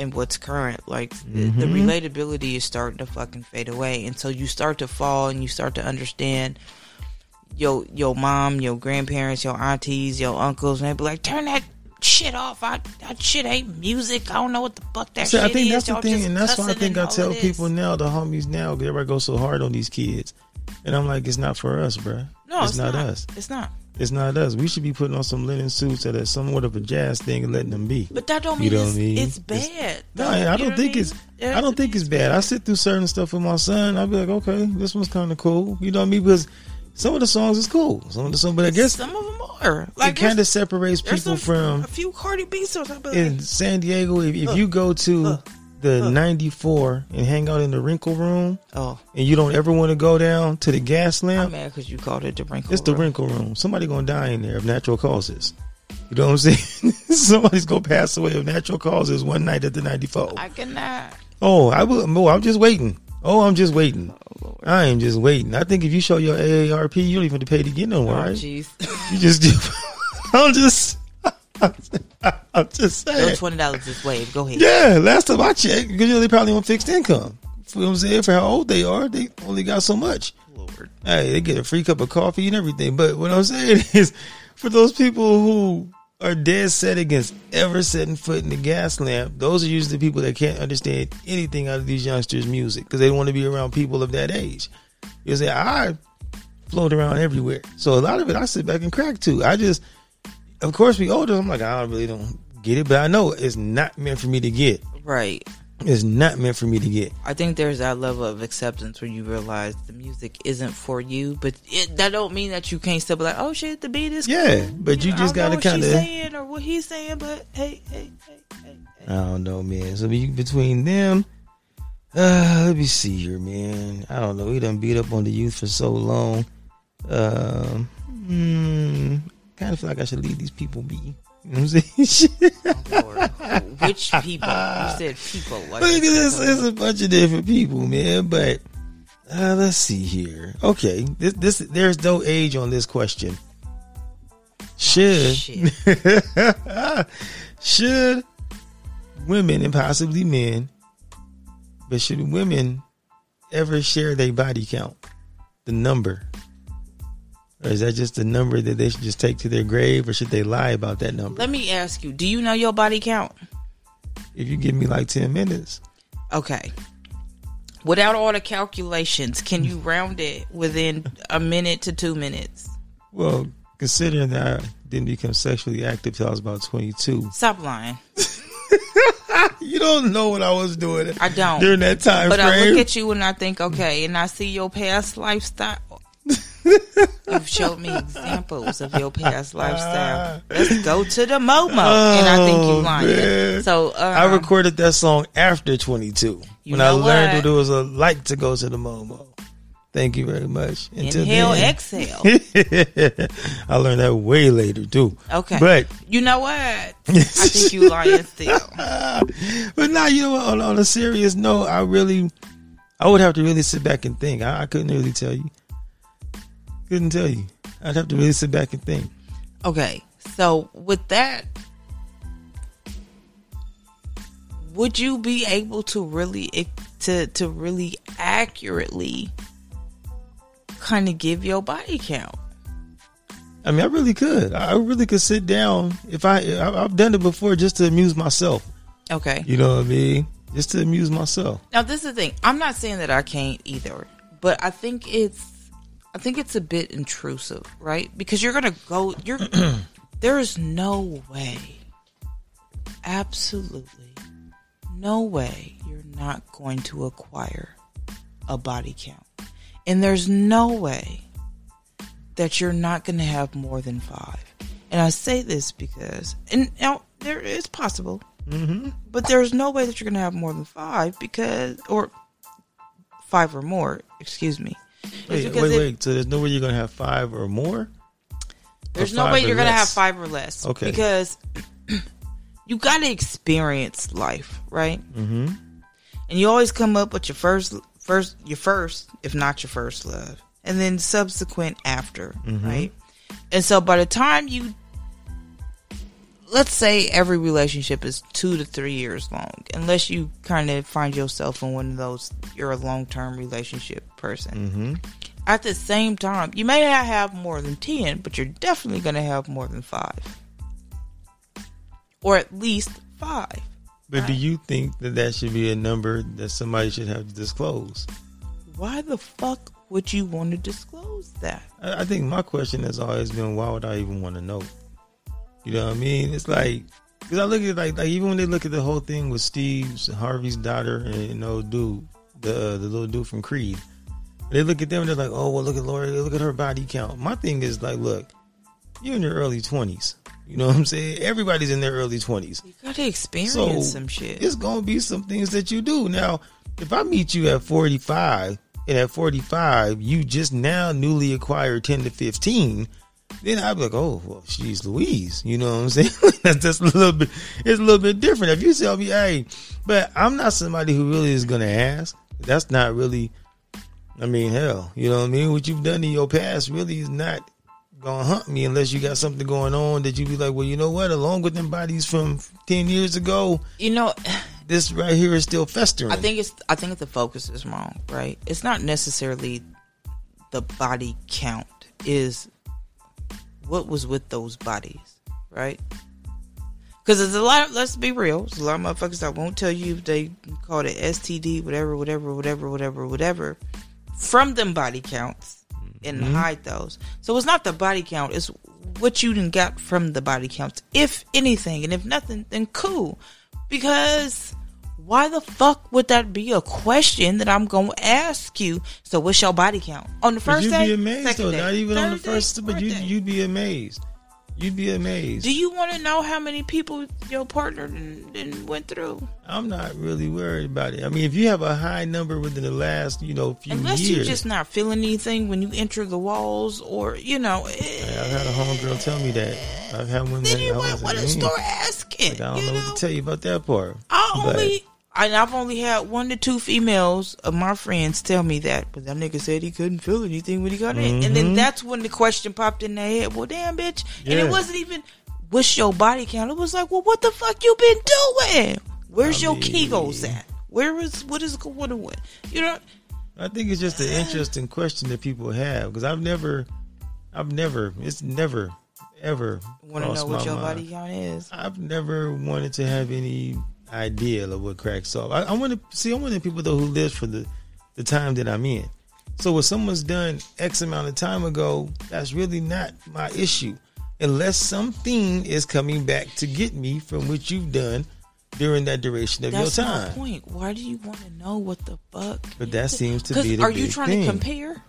and what's current. Like the, the Mm-hmm. relatability is starting to fucking fade away, and so you start to fall and you start to understand your your mom, your grandparents, your aunties, your uncles, and they be like, "Turn that." Shit off! I that shit ain't music. I don't know what the fuck that See, shit I think is. that's the Y'all thing, and that's why I think I tell people now, the homies now, everybody goes so hard on these kids, and I'm like, it's not for us, bro. No, it's, not, us. It's not. It's not us. We should be putting on some linen suits that are somewhat of a jazz thing and letting them be. But that don't You mean know it's, I mean? it's bad. No. I don't think it's. I don't think it's bad. I sit through certain stuff with my son. I'll be like, okay, this one's kind of cool. You know what I mean? Because some of the songs is cool. Some of the songs, but I guess some of them are like it kind of separates people some- from a few Cardi B songs. Like, in San Diego. If, if Look, you go to look, the look. '94 and hang out in the Wrinkle Room, oh, and you don't ever want to go down to the Gaslamp. I'm mad because you called it the wrinkle. it's the Wrinkle Room. Somebody gonna die in there of natural causes. You know what I'm saying? <laughs> Somebody's gonna pass away of natural causes one night at the '94. I cannot. Oh, I will. Oh, I'm just waiting. Oh, I'm just waiting. Oh. I am just waiting. I think if you show your AARP, you don't even have to pay to get nowhere, Oh right? jeez. You just do. <laughs> I'm just. I'm just Throw saying. twenty dollars this way. Go ahead. Yeah, last time I checked, because you know, they probably on fixed income. You know what I'm saying? For how old they are, they only got so much. Lord. Hey, they get a free cup of coffee and everything. But what I'm saying <laughs> is, for those people who are dead set against ever setting foot in the Gaslamp, those are usually the people that can't understand anything out of these youngsters' music because they want to be around people of that age. You say I float around everywhere, so a lot of it I sit back and crack too. I just, of course, we older. I'm like I really don't get it, but I know it's not meant for me to get. Right. It's not meant for me to get. I think there's that level of acceptance where you realize the music isn't for you, but it, that don't mean that you can't still be like, oh shit, the beat is Yeah, cool. but you know, just gotta she's kinda- saying or what he's saying, but hey, hey, hey, hey, hey. I don't know, man. So between them, uh, let me see here, man. I don't know. We done beat up on the youth for so long. Um, hmm, kind of feel like I should leave these people be. You know what I'm saying? <laughs> Oh, Which people? You said people. Like Look, it's, it's a bunch of different people, man. But uh, let's see here. Okay, this this there's no age on this question. Should shit. <laughs> should women and possibly men, but should women ever share their body count, the number, or is that just the number that they should just take to their grave, or should they lie about that number? Let me ask you: Do you know your body count? If you give me like ten minutes, Okay. Without all the calculations, can you round it within a minute to two minutes? well, considering that I didn't become sexually active till I was about twenty two, Stop lying. <laughs> you don't know what I was doing. I don't. during that time But I look at you and I think, okay, and I see your past lifestyle. <laughs> You've showed me examples of your past lifestyle. Let's go to the Momo, and I think you Oh, lying. man. So um, I recorded that song after 22 when I learned what? what it was a like to go to the Momo. Thank you very much. Until inhale, exhale. <laughs> I learned that way later too. Okay, But you know what? <laughs> I think you lying still. but now you know what, on, on a serious note, I really I would have to really sit back and think. I, I couldn't really tell you. Couldn't tell you. I'd have to really sit back and think. Okay, so with that, would you be able to really to to really accurately kind of give your body count? I mean, I really could. I really could sit down if I, I I've done it before just to amuse myself. Okay. You know what I mean? Just to amuse myself. Now this is the thing. I'm not saying that I can't either, but I think it's I think it's a bit intrusive, right? Because you're gonna go you're <clears throat> there is no way absolutely no way you're not going to acquire a body count. And there's no way that you're not gonna have more than five. And I say this because and now there is possible mm-hmm. but there's no way that you're going to have more than five because, or five or more, excuse me. Wait, wait, if- wait. So there's no way you're gonna have five or more? There's Or no way you're going to have five or less. Okay. Because <clears throat> you got to experience life, right? Mm-hmm. And you always come up with your first, first, your first, if not your first love, and then subsequent after, Mm-hmm. right? And so by the time you, let's say every relationship is two to three years long, unless you kind of find yourself in one of those, you're a long term relationship person. Mm-hmm. At the same time, you may not have more than 10, but you're definitely going to have more than five. Or at least five. But do you think that that should be a number that somebody should have to disclose? Why the fuck would you want to disclose that? I, I think my question has always been, why would I even want to know? You know what I mean? It's like because I look at like like even when they look at the whole thing with Steve's Harvey's daughter and you know dude the uh, the little dude from Creed. They look at them and they're like, oh well, look at Lori, look at her body count. My thing is like, look, you're in your early twenties. You know what I'm saying? Everybody's in their early twenties. You gotta experience So some shit. it's gonna be some things that you do. Now, if I meet you at 45 and at 45 you just now newly acquired 10 to 15, then I'd be like, oh, well, she's Louise. You know what I'm saying? <laughs> that's just a little bit. It's a little bit different. If you tell me, hey, but I'm not somebody who really is gonna ask. That's not really. I mean, hell, you know what I mean. What you've done in your past really is not gonna hunt me unless you got something going on that you be like, well, you know what? Along with them bodies from 10 years ago, You know, this right here is still festering. I think it's I think the focus is wrong, right? It's not necessarily the body count is what was with those bodies, right? Because there's a lot. Of, let's be real. There's a lot of motherfuckers that won't tell you if they call it STD, whatever, whatever, whatever, whatever, whatever, from them body counts and mm-hmm. hide those. So it's not the body count. It's what you done got from the body counts, if anything, and if nothing, then cool. Because why the fuck would that be a question that I'm gonna ask you? So what's your body count on the first you'd day? be amazed though. day, Not even on the third day, first, but you day? you'd be amazed. You'd be amazed. Do you want to know how many people your partner done went through? I'm not really worried about it. I mean, if you have a high number within the last, you know, few Unless years. you're just not feeling anything when you enter the walls, or you know, eh, I've had a homegirl tell me that. I've had women. then you might want to start asking. Like, I don't you know, know? what to tell you about that part. I only, and I've only had one to two females of my friends tell me that, but that nigga said he couldn't feel anything when he got in, and then Mhm. that's when the question popped in their head. Well, damn, bitch, and it wasn't even what's your body count. It was like, well, what the fuck you been doing? Where's I your mean- Kegels at? Where is what is going on? You know, I think it's just an interesting question that people have because I've never, I've never, it's never, ever want to know what your mind. body count is. I've never wanted to have any idea of what cracks off. I, I want to see. I'm one of the people though who lives for the the time that I'm in. So what someone's done X amount of time ago, that's really not my issue, unless something is coming back to get me from what you've done during that duration of That's your my time. point. Why do you want to know what the fuck? But that seems to be the are you trying thing, to compare?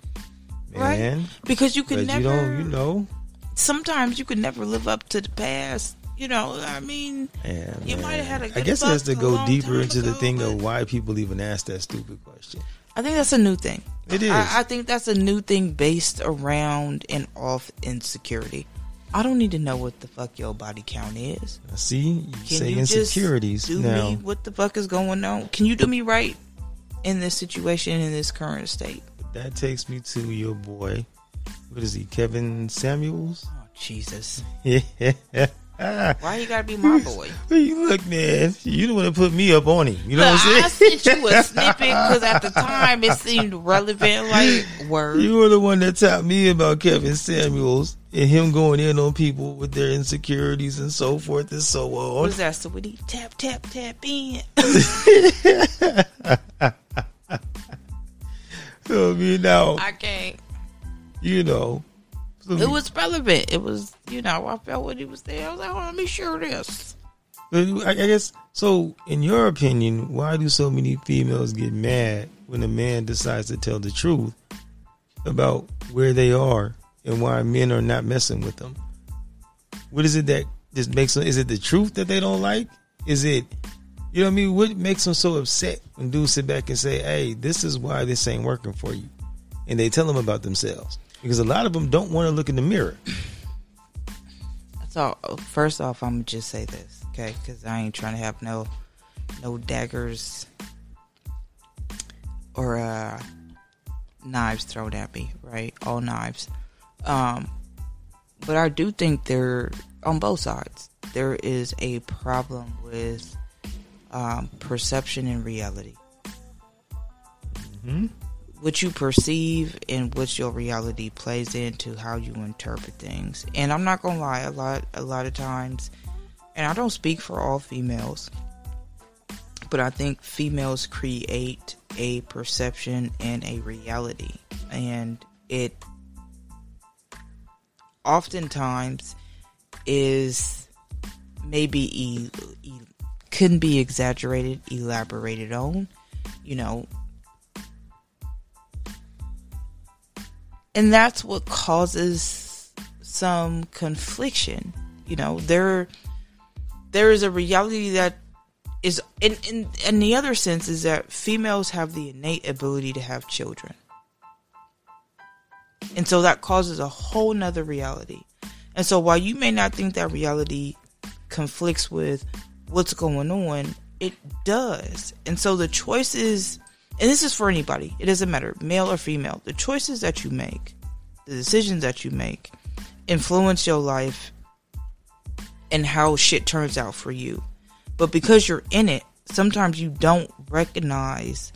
man. Right? Because you can never. you you know, sometimes you can never live up to the past. You know, I mean, yeah, You might have had a I guess it has to go deeper into the thing of why people even ask that stupid question. I think that's a new thing. It is. I, I think that's a new thing based around and off insecurity. I don't need to know what the fuck your body count is. See, you Can say you insecurities do now. me what the fuck is going on? Can you do me right in this situation in this current state? That takes me to your boy. What is he? Kevin Samuels? Oh Jesus! <laughs> Yeah. <laughs> Why you gotta be my boy? <laughs> you look, man. You don't want to put me up on him. You know Look, what I'm saying? I sent you a <laughs> snippet because at the time it seemed relevant. Like word. You were the one that taught me about Kevin Samuels and him going in on people with their insecurities and so forth and so on. is that? So he tap tap tap in? So, I mean, now, I can't. you know. So- It was relevant. It was, you know, I felt when he was there. I was like, oh, let me share this. I I guess so. In your opinion, why do so many females get mad when a man decides to tell the truth about where they are and why men are not messing with them? What is it that just makes them? Is it the truth that they don't like? Is it, you know, what I mean, what makes them so upset when dudes sit back and say, "Hey, this is why this ain't working for you," and they tell them about themselves because a lot of them don't want to look in the mirror. So first off, I'm gonna just say this, okay? Because I ain't trying to have no, no daggers or uh, knives thrown at me, right? All knives. Um, but I do think there, on both sides, there is a problem with um, perception and reality. hmm what you perceive and what your reality plays into how you interpret things. And I'm not gonna lie, a lot a lot of times, and I don't speak for all females, but I think females create a perception and a reality, and it oftentimes is maybe e- e- couldn't be exaggerated, elaborated on. You know, and that's what causes some confliction. You know, there there is a reality that is in in in the other sense is that females have the innate ability to have children. And so that causes a whole nother reality. And so while you may not think that reality conflicts with what's going on, it does. And so the choices and this is for anybody, it doesn't matter, male or female, the choices that you make, the decisions that you make influence your life and how shit turns out for you. But because you're in it, sometimes you don't recognize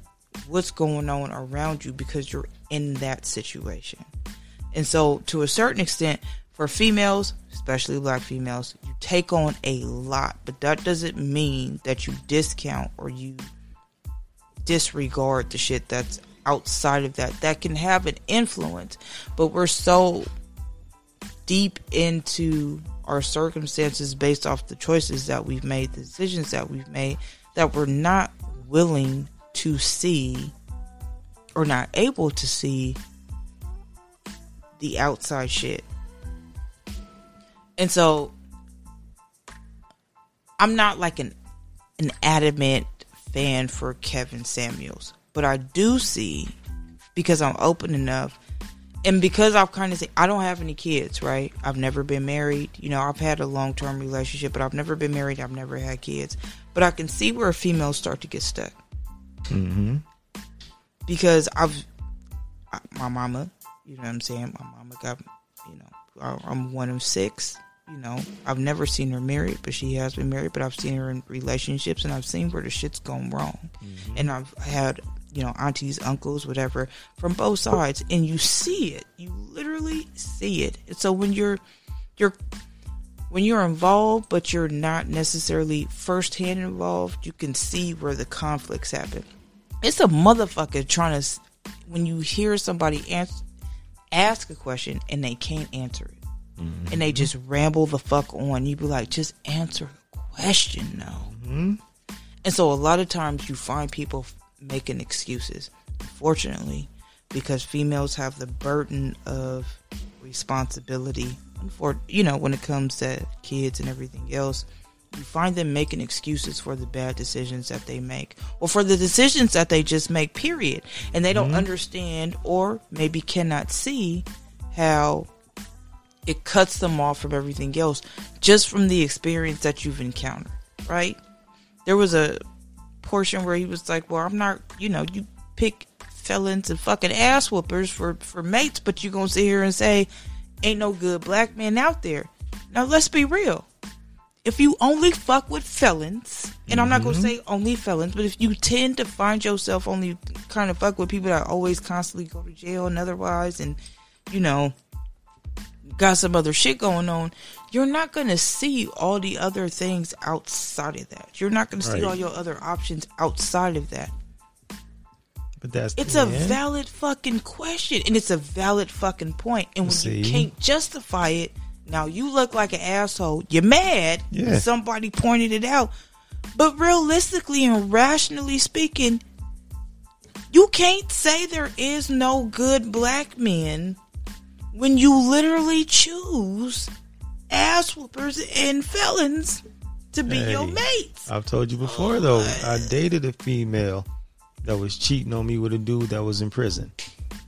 what's going on around you because you're in that situation. And so, to a certain extent, for females, especially black females, you take on a lot, but that doesn't mean that you discount or you disregard the shit that's outside of that. That can have an influence, but we're so deep into our circumstances based off the choices that we've made, the decisions that we've made, that we're not willing to see or not able to see the outside shit. And so I'm not like an an adamant for Kevin Samuels, but I do see because I'm open enough and because I've kind of say I don't have any kids, right? I've never been married. You know, I've had a long term relationship, but I've never been married. I've never had kids. But I can see where females start to get stuck. Mm-hmm. Because I've my mama, you know what I'm saying. My mama got, you know, I'm one of six. You know, I've never seen her married, but she has been married. But I've seen her in relationships, and I've seen where the shit's gone wrong. Mm-hmm. And I've had you know, aunties, uncles, whatever, from both sides, and you see it. You literally see it. And so when you're you're when you're involved, but you're not necessarily firsthand involved, you can see where the conflicts happen. It's a motherfucker trying to when you hear somebody ask ask a question and they can't answer it, mm-hmm. and they just ramble the fuck on. You be like, just answer the question now. Mm-hmm. And so a lot of times you find people making excuses. Unfortunately, because females have the burden of responsibility for you know when it comes to kids and everything else you find them making excuses for the bad decisions that they make or for the decisions that they just make period and they don't mm-hmm. understand or maybe cannot see how it cuts them off from everything else just from the experience that you've encountered right there was a portion where he was like, "Well, I'm not, you know, you pick felons and fucking ass whoopers for for mates, but you're gonna sit here and say ain't no good black men out there." Now let's be real. If you only fuck with felons, and mm-hmm. I'm not gonna mm-hmm. say only felons, but if you tend to find yourself only kind of fuck with people that always constantly go to jail and otherwise, and you know, got some other shit going on, you're not going to see all the other things outside of that. You're not going to see all your other options outside of that. But that's it's a valid fucking question, and it's a valid fucking point. And when see? you can't justify it, now you look like an asshole. You're mad. Yeah. Somebody pointed it out. But realistically and rationally speaking, you can't say there is no good black men when you literally choose ass whoopers and felons to be hey, your mates. I've told you before though, I dated a female that was cheating on me with a dude that was in prison.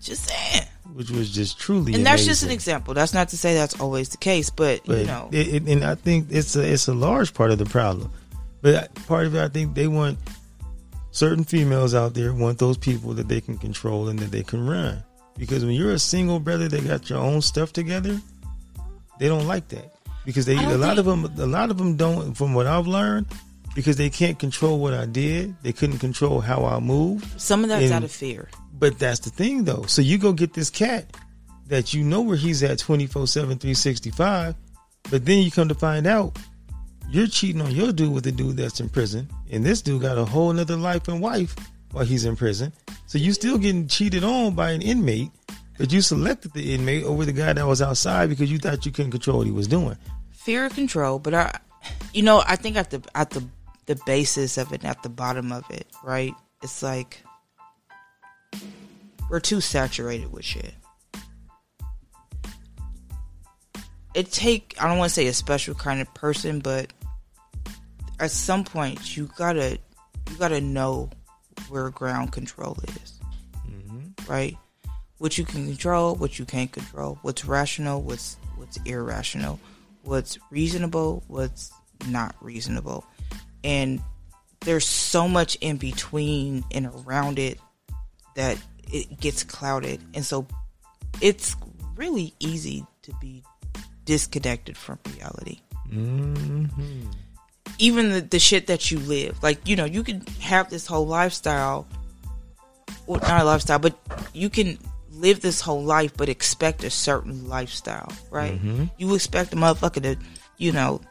Just saying. Which was just truly, and that's just an example. That's not to say that's always the case, but, but you know, it, it, and I think it's a it's a large part of the problem. But part of it, I think they want certain females out there want those people that they can control and that they can run. Because when you're a single brother they got your own stuff together, they don't like that because they a lot think, of them a lot of them don't. From what I've learned, because they can't control what I did, they couldn't control how I moved. Some of that's and, out of fear. But that's the thing, though. So you go get this cat that you know where he's at 24 7 365 but then you come to find out you're cheating on your dude with the dude that's in prison and this dude got a whole nother life and wife while he's in prison so you're still getting cheated on by an inmate but you selected the inmate over the guy that was outside because you thought you couldn't control what he was doing. Fear of control, but I, you know, I think at the at the the basis of it, at the bottom of it, right? It's like we're too saturated with shit. it take I don't want to say a special kind of person, but at some point you gotta you gotta know where ground control is, mm-hmm. right? What you can control, what you can't control, what's rational, what's what's irrational, what's reasonable, what's not reasonable, and there's so much in between and around it that it gets clouded, and so it's really easy to be disconnected from reality. Mm-hmm. Even the, the shit that you live, like you know, you can have this whole lifestyle, or not a lifestyle, but you can live this whole life, but expect a certain lifestyle, right? Mm-hmm. You expect a motherfucker to, you know,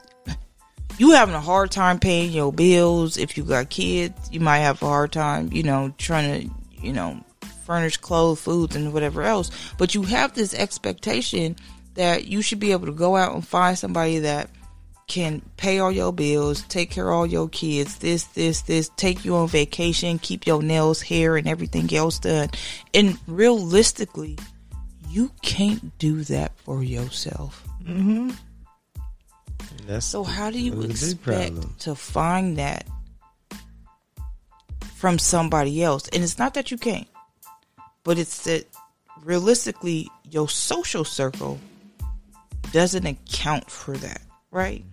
you having a hard time paying your bills. If you got kids, you might have a hard time, you know, trying to, you know, furnish clothes, foods, and whatever else. But you have this expectation that you should be able to go out and find somebody that can pay all your bills, take care of all your kids, this, this, this, take you on vacation, keep your nails, hair, and everything else done. And realistically, you can't do that for yourself. Mm-hmm. That's So how do you That's a big expect to find that from somebody else? And it's not that you can't, but it's that realistically your social circle doesn't account for that, right?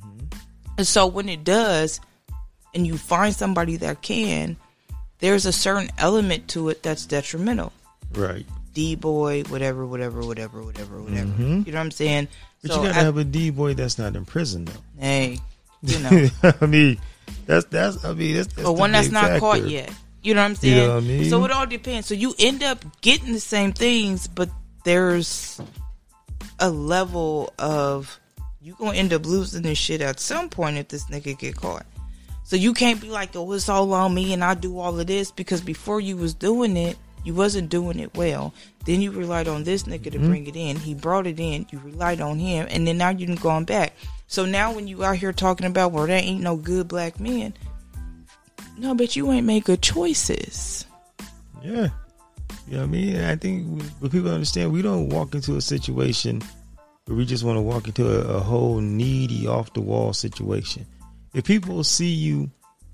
Mm-hmm. And so when it does, and you find somebody that can, there's a certain element to it that's detrimental. right. D boy, whatever, whatever, whatever, whatever, whatever. You know what I'm saying? Mm-hmm. But so you gotta I- have a D boy that's not in prison though. hey, you know. <laughs> I mean, that's that's I mean that's, that's the one that's not factor. caught yet. You know what I'm You saying? know what I mean? So it all depends. So you end up getting the same things, but there's a level of you gonna end up losing this shit at some point if this nigga get caught. So you can't be like, oh, it's all on me and I do all of this because before you was doing it, you wasn't doing it well. Then you relied on this nigga to mm-hmm. bring it in. He brought it in. You relied on him, and then now you done gone back. So now when you out here talking about well, there ain't no good black men, no, but you ain't make good choices. Yeah. You know what I mean? I think when people understand, we don't walk into a situation we just want to walk into a, a whole needy, off the wall situation. If people see you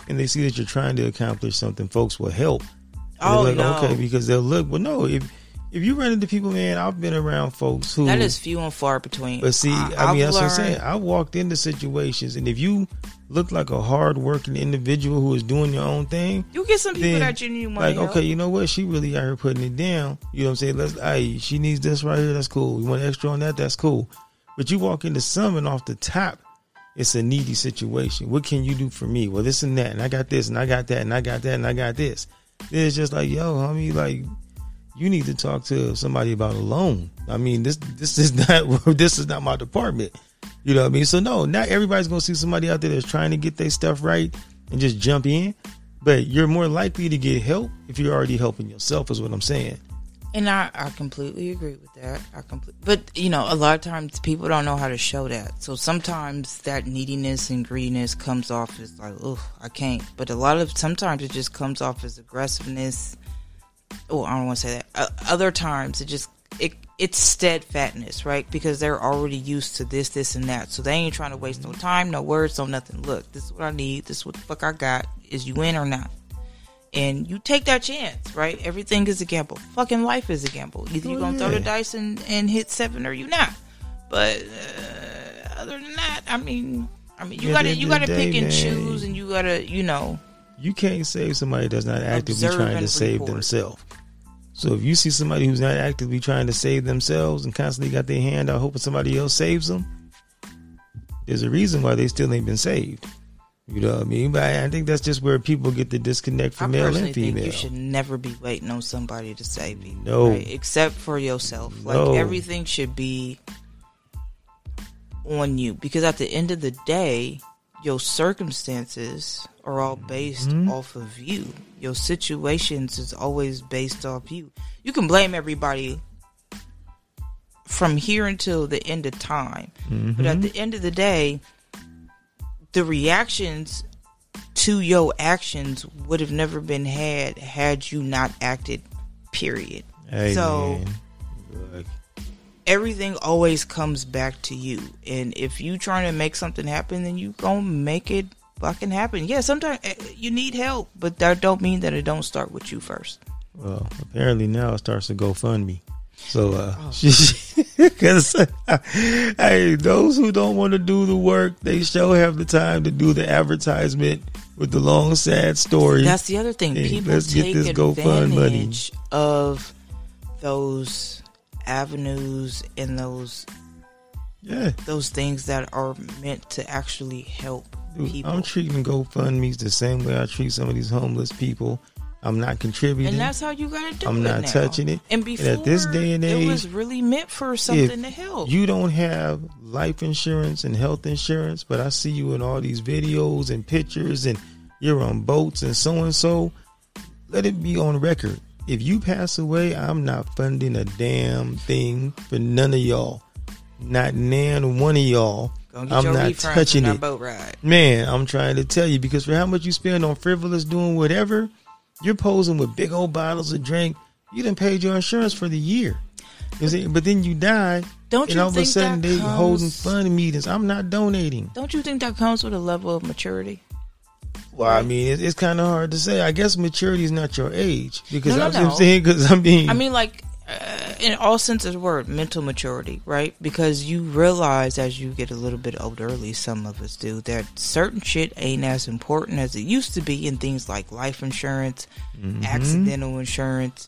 and they see that you're trying to accomplish something, folks will help. And Oh they're no, like, okay, because they'll look. But no, if if you run into people, man, I've been around folks who that is few and far between. But see, I, I've mean, that's what I'm saying. I walked into situations, and if you look like a hard-working individual who is doing your own thing, You get some people then, that genuinely want like, help. okay, you know what? She really out here putting it down. You know what I'm saying? Let's, hey, she needs this right here. That's cool. You want extra on that? That's cool. But you walk into something off the top, it's a needy situation. What can you do for me? Well, this and that, and I got this, and I got that, and I got that, and I got this. Then it's just like, yo, homie, like, you need to talk to somebody about a loan. I mean, this this is not <laughs> this is not my department. You know what I mean? So no, not everybody's gonna see somebody out there that's trying to get their stuff right and just jump in. But you're more likely to get help if you're already helping yourself, is what I'm saying. And I, I completely agree with that. I complete, but you know, a lot of times people don't know how to show that. So sometimes that neediness and greediness comes off as like, oh, I can't. But a lot of sometimes it just comes off as aggressiveness. Oh, I don't want to say that. Uh, other times it just it it's steadfastness, right? Because they're already used to this, this, and that. So they ain't trying to waste no time, no words, no nothing. Look, this is what I need. This is what the fuck I got. Is you in or not? and you take that chance, right? Everything is a gamble. Fucking life is a gamble. Either you're Oh, gonna throw the dice and, and hit seven, or you not. But uh, other than that, I mean, I mean, you gotta you gotta pick and choose, and you gotta you know You can't save somebody that's not actively Observe trying to save report. themselves. So if you see somebody who's not actively trying to save themselves and constantly got their hand out hoping somebody else saves them, there's a reason why they still ain't been saved. You know what I mean? But I I think that's just where people get the disconnect I from male personally and think female. you should never be waiting on somebody to save you. No. right? except for yourself. No. Like everything should be on you because at the end of the day, your circumstances are all based Mm-hmm. off of you. Your situations is always based off you. You can blame everybody from here until the end of time, but at the end of the day, the reactions to your actions would have never been had had you not acted period Hey, So- Look, everything always comes back to you. And if you trying to make something happen, then you gonna make it fucking happen. Yeah, sometimes eh, you need help, but that don't mean that it don't start with you first. Well, apparently now it starts to go fund me. So, uh, Oh. <laughs> because <laughs> hey, those who don't want to do the work, they sure have the time to do the advertisement with the long sad story. That's the other thing. Hey, People let's get take this GoFund money. of those avenues and those yeah, those things that are meant to actually help dude, people. I'm treating GoFundMe's the same way I treat some of these homeless people. I'm not contributing. and that's how you gotta do I'm it. not now. touching it. And And before, at this day and age, it was really meant for something to help. You don't have life insurance and health insurance, but I see you in all these videos and pictures, and you're on boats and so and so. Let it be on record. If you pass away, I'm not funding a damn thing for none of y'all. Not nan one of y'all. I'm not touching it. boat ride. Man, I'm trying to tell you because for how much you spend on frivolous doing whatever, you're posing with big old bottles of drink. You didn't pay your insurance for the year. But then you die, Don't and you all of a think sudden that they comes- holding fund meetings. I'm not donating. Don't you think that comes with a level of maturity? Well, I mean, it's, it's kind of hard to say. I guess maturity is not your age because No, no, I'm no. saying because I'm being. I mean, like uh, in all sense of the word, mental maturity, right? Because you realize as you get a little bit older, at least some of us do, that certain shit ain't as important as it used to be in things like life insurance, Mm-hmm. accidental insurance,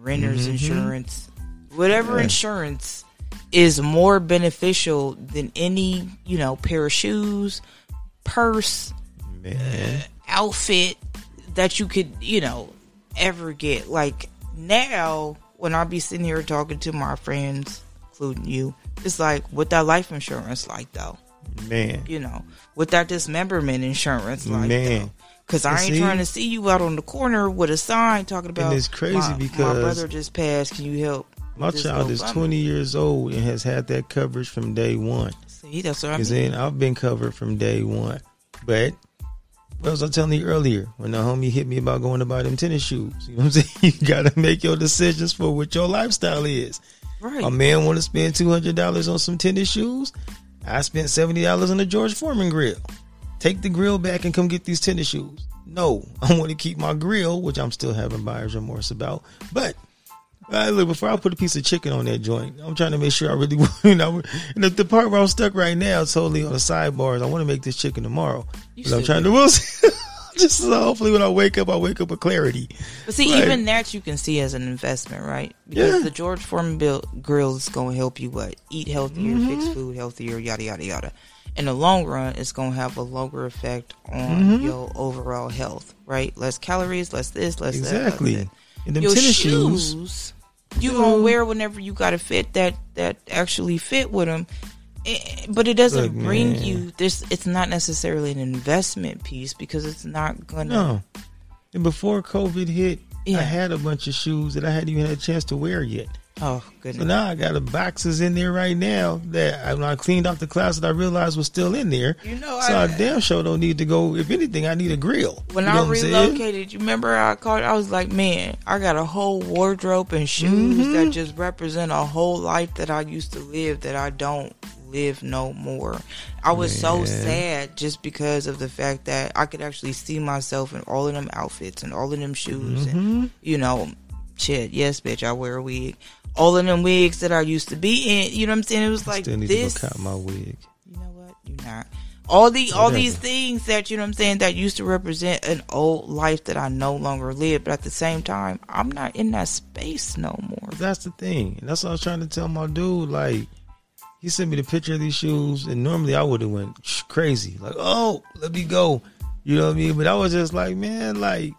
renter's Mhm. insurance, whatever Yeah. insurance is more beneficial than any, you know, pair of shoes, purse, man. outfit that you could, you know, ever get. Like now, when I be sitting here talking to my friends, including you, it's like what that life insurance like though, man. you know, what that dismemberment insurance like Man. though. Cause I ain't see- trying to see you out on the corner with a sign talking about. it's crazy my, my brother just passed. Can you help? My child is GoFundMe?" 20 years old and has had that coverage from day one. See, that's what I Because mean. then I've been covered from day one. But what was I telling you earlier when the homie hit me about going to buy them tennis shoes? You know what I'm saying? <laughs> You got to make your decisions for what your lifestyle is. Right. A man want to spend two hundred dollars on some tennis shoes. I spent seventy dollars on a George Foreman grill. Take the grill back and come get these tennis shoes. No, <laughs> I want to keep my grill, which I'm still having buyer's remorse about. But uh, look, before I put a piece of chicken on that joint, I'm trying to make sure I really, <laughs> you know, and the, the part where I'm stuck right now, totally on the sidebars. I want to make this chicken tomorrow, You I'm trying to. <laughs> We'll see. Just so hopefully when I wake up, I wake up with clarity. But see, Right. even that you can see as an investment, right? Because Yeah. the George Foreman bill, grill is going to help you what eat healthier, Mm-hmm. fix food healthier, yada yada yada. In the long run, it's going to have a longer effect on Mm-hmm. your overall health, right? Less calories, less this, less Exactly. that. less And them Your tennis shoes, shoes. You Dude. gonna mm-hmm. wear whenever you got to fit that that actually fit with them. Eh, eh, but it doesn't Look, bring man. you this. It's not necessarily an investment piece because it's not gonna. No. And before COVID hit, Yeah. I had a bunch of shoes that I hadn't even had a chance to wear yet. Oh So goodness. now I got a boxes in there right now that I, when I cleaned off the closet, I realized was still in there. You know, So I- I, damn sure don't need to go. If anything, I need a grill. When You know I what I'm saying? relocated, you remember I called? I was like, man, I got a whole wardrobe and shoes Mm-hmm. that just represent a whole life that I used to live that I don't live no more. I was so sad just because of the fact that I could actually see myself in all of them outfits and all of them shoes Mm-hmm. and you know, shit. Yes, bitch, I wear a wig. All of them wigs that I used to be in. You know what I'm saying? It was like Still need this. to my wig. You know what? You're not. All the all these things that you know what I'm saying that used to represent an old life that I no longer live, but at the same time, I'm not in that space no more. That's the thing. And that's what I was trying to tell my dude. Like, he sent me the picture of these shoes, and normally I would have went crazy. Like, oh, let me go. You know what I mean? But I was just like, man, like,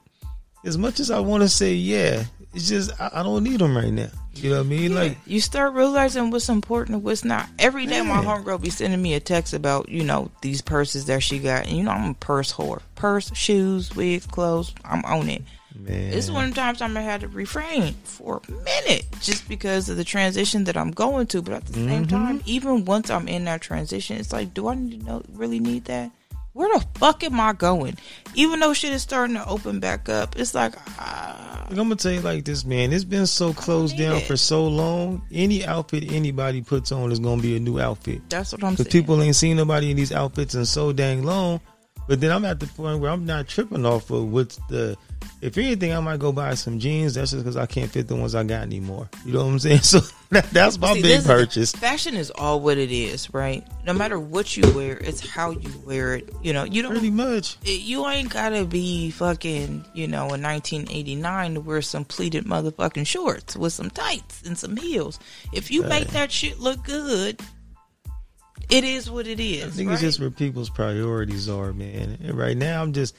as much as I want to say, yeah, it's just I, I don't need them right now. You know what I mean? Like, you start realizing what's important and what's not. Every day, my Man. homegirl be sending me a text about you know these purses that she got, and you know I'm a purse whore. Purse, shoes, wigs, clothes. I'm on it. man, This is one of the times I'm gonna have to refrain for a minute just because of the transition that I'm going to. But at the same Mm-hmm. time, even once I'm in that transition, it's like, do I need to know, really need that? Where the fuck am I going? Even though shit is starting to open back up, it's like, ah, I'm gonna tell you like this, man. It's been so closed down it. for so long. Any outfit anybody puts on is gonna be a new outfit. that's what I'm saying. Because people ain't seen nobody in these outfits in so dang long. But then I'm at the point where I'm not tripping off of what's the. If anything, I might go buy some jeans. That's just because I can't fit the ones I got anymore. You know what I'm saying? <laughs> So that, that's my See, big this is- purchase. fashion is all what it is, right? No matter what you wear, it's how you wear it. You know, you don't Pretty much. you ain't gotta be fucking, you know, in 1989 to wear some pleated motherfucking shorts with some tights and some heels. If you make that shit look good, it is what it is. I think right? it's just where people's priorities are, man. And right now, I'm just.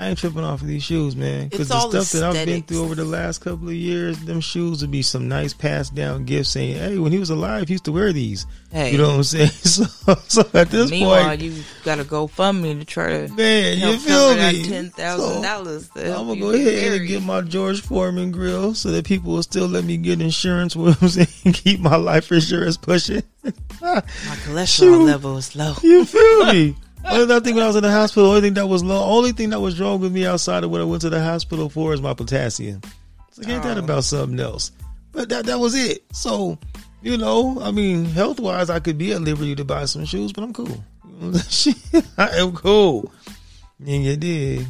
I ain't tripping off of these shoes, man. Because the stuff that I've been through over the last couple of years, them shoes would be some nice passed down gifts saying, hey, when he was alive, he used to wear these. hey, You know what I'm saying? <laughs> So, so at this meanwhile, point, you gotta go fund me to try to man, you feel me? ten thousand dollars. I'm gonna go ahead and get my George Foreman grill so that people will still let me get insurance. <laughs> What I'm saying, keep my life insurance pushing. my <laughs> cholesterol Shoot. level is low. You feel me? Only other thing when I was in the hospital, only thing that was low, only thing that was wrong with me outside of what I went to the hospital for is my potassium. It's like ain't that Oh. about something else? But that that was it. So, you know, I mean, health wise, I could be at liberty to buy some shoes, but I'm cool. <laughs> I am cool. And you did.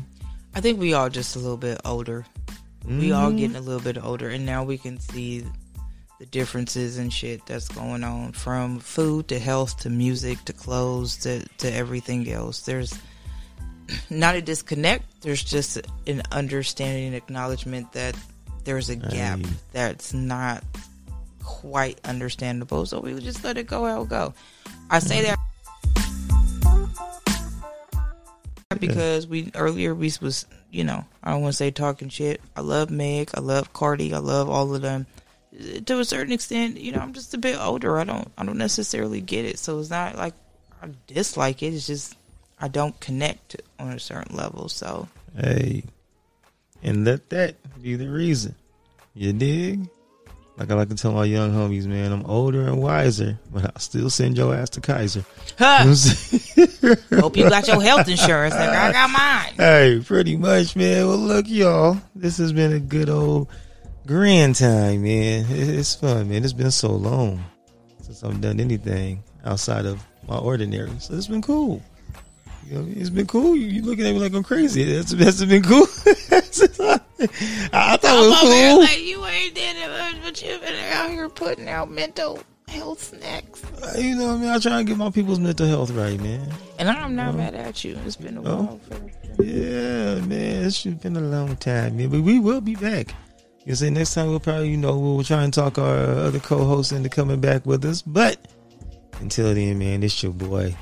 I think we all just a little bit older. We all mm-hmm. getting a little bit older, and now we can see the differences and shit that's going on from food to health to music to clothes to, to everything else. There's <clears throat> not a disconnect, there's just an understanding and acknowledgement that there's a gap Aye. that's not quite understandable. So we just let it go how it go. I say mm-hmm. that because we earlier we was you know I don't want to say talking shit. I love Meg, I love Cardi, I love all of them. To a certain extent, you know, I'm just a bit older. I don't I don't necessarily get it, so it's not like I dislike it. It's just I don't connect on a certain level. So Hey, and let that be the reason. You dig? Like I like to tell my young homies, man, I'm older and wiser, but I'll still send your ass to Kaiser. Huh. hope you got your health <laughs> insurance. Like I got mine. hey, pretty much, man. Well, look, y'all, this has been a good old grand time, man. It's fun, man. It's been so long since I've done anything outside of my ordinary, so it's been cool. You know, it's been cool. You, you looking at me like I'm crazy. That's, that's been cool. <laughs> I, I thought it was I'm over here cool. like you ain't did it, but you've been out here putting out mental health snacks. Uh, you know what I mean? I try and get my people's mental health right, man. And I'm not mad at you. It's been a Oh. while. For, Yeah, man. It's been a long time, man. But we will be back. You say next time we'll probably, you know, we'll try and talk our other co-hosts into coming back with us. But until then, man, it's your boy.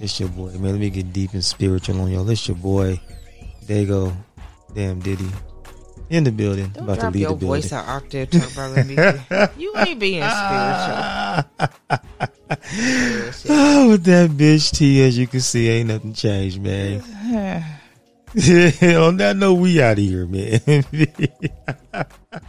It's your boy, man. Let me get deep and spiritual on y'all. It's your boy. Dago. Damn Diddy. In the building. don't about to leave your the building. voice an octave, me- <laughs> you ain't being spiritual. <laughs> Oh, with that bitch T, as you can see, ain't nothing changed, man. <sighs> <sighs> <sighs> <laughs> on that note, we out of here, man. <laughs>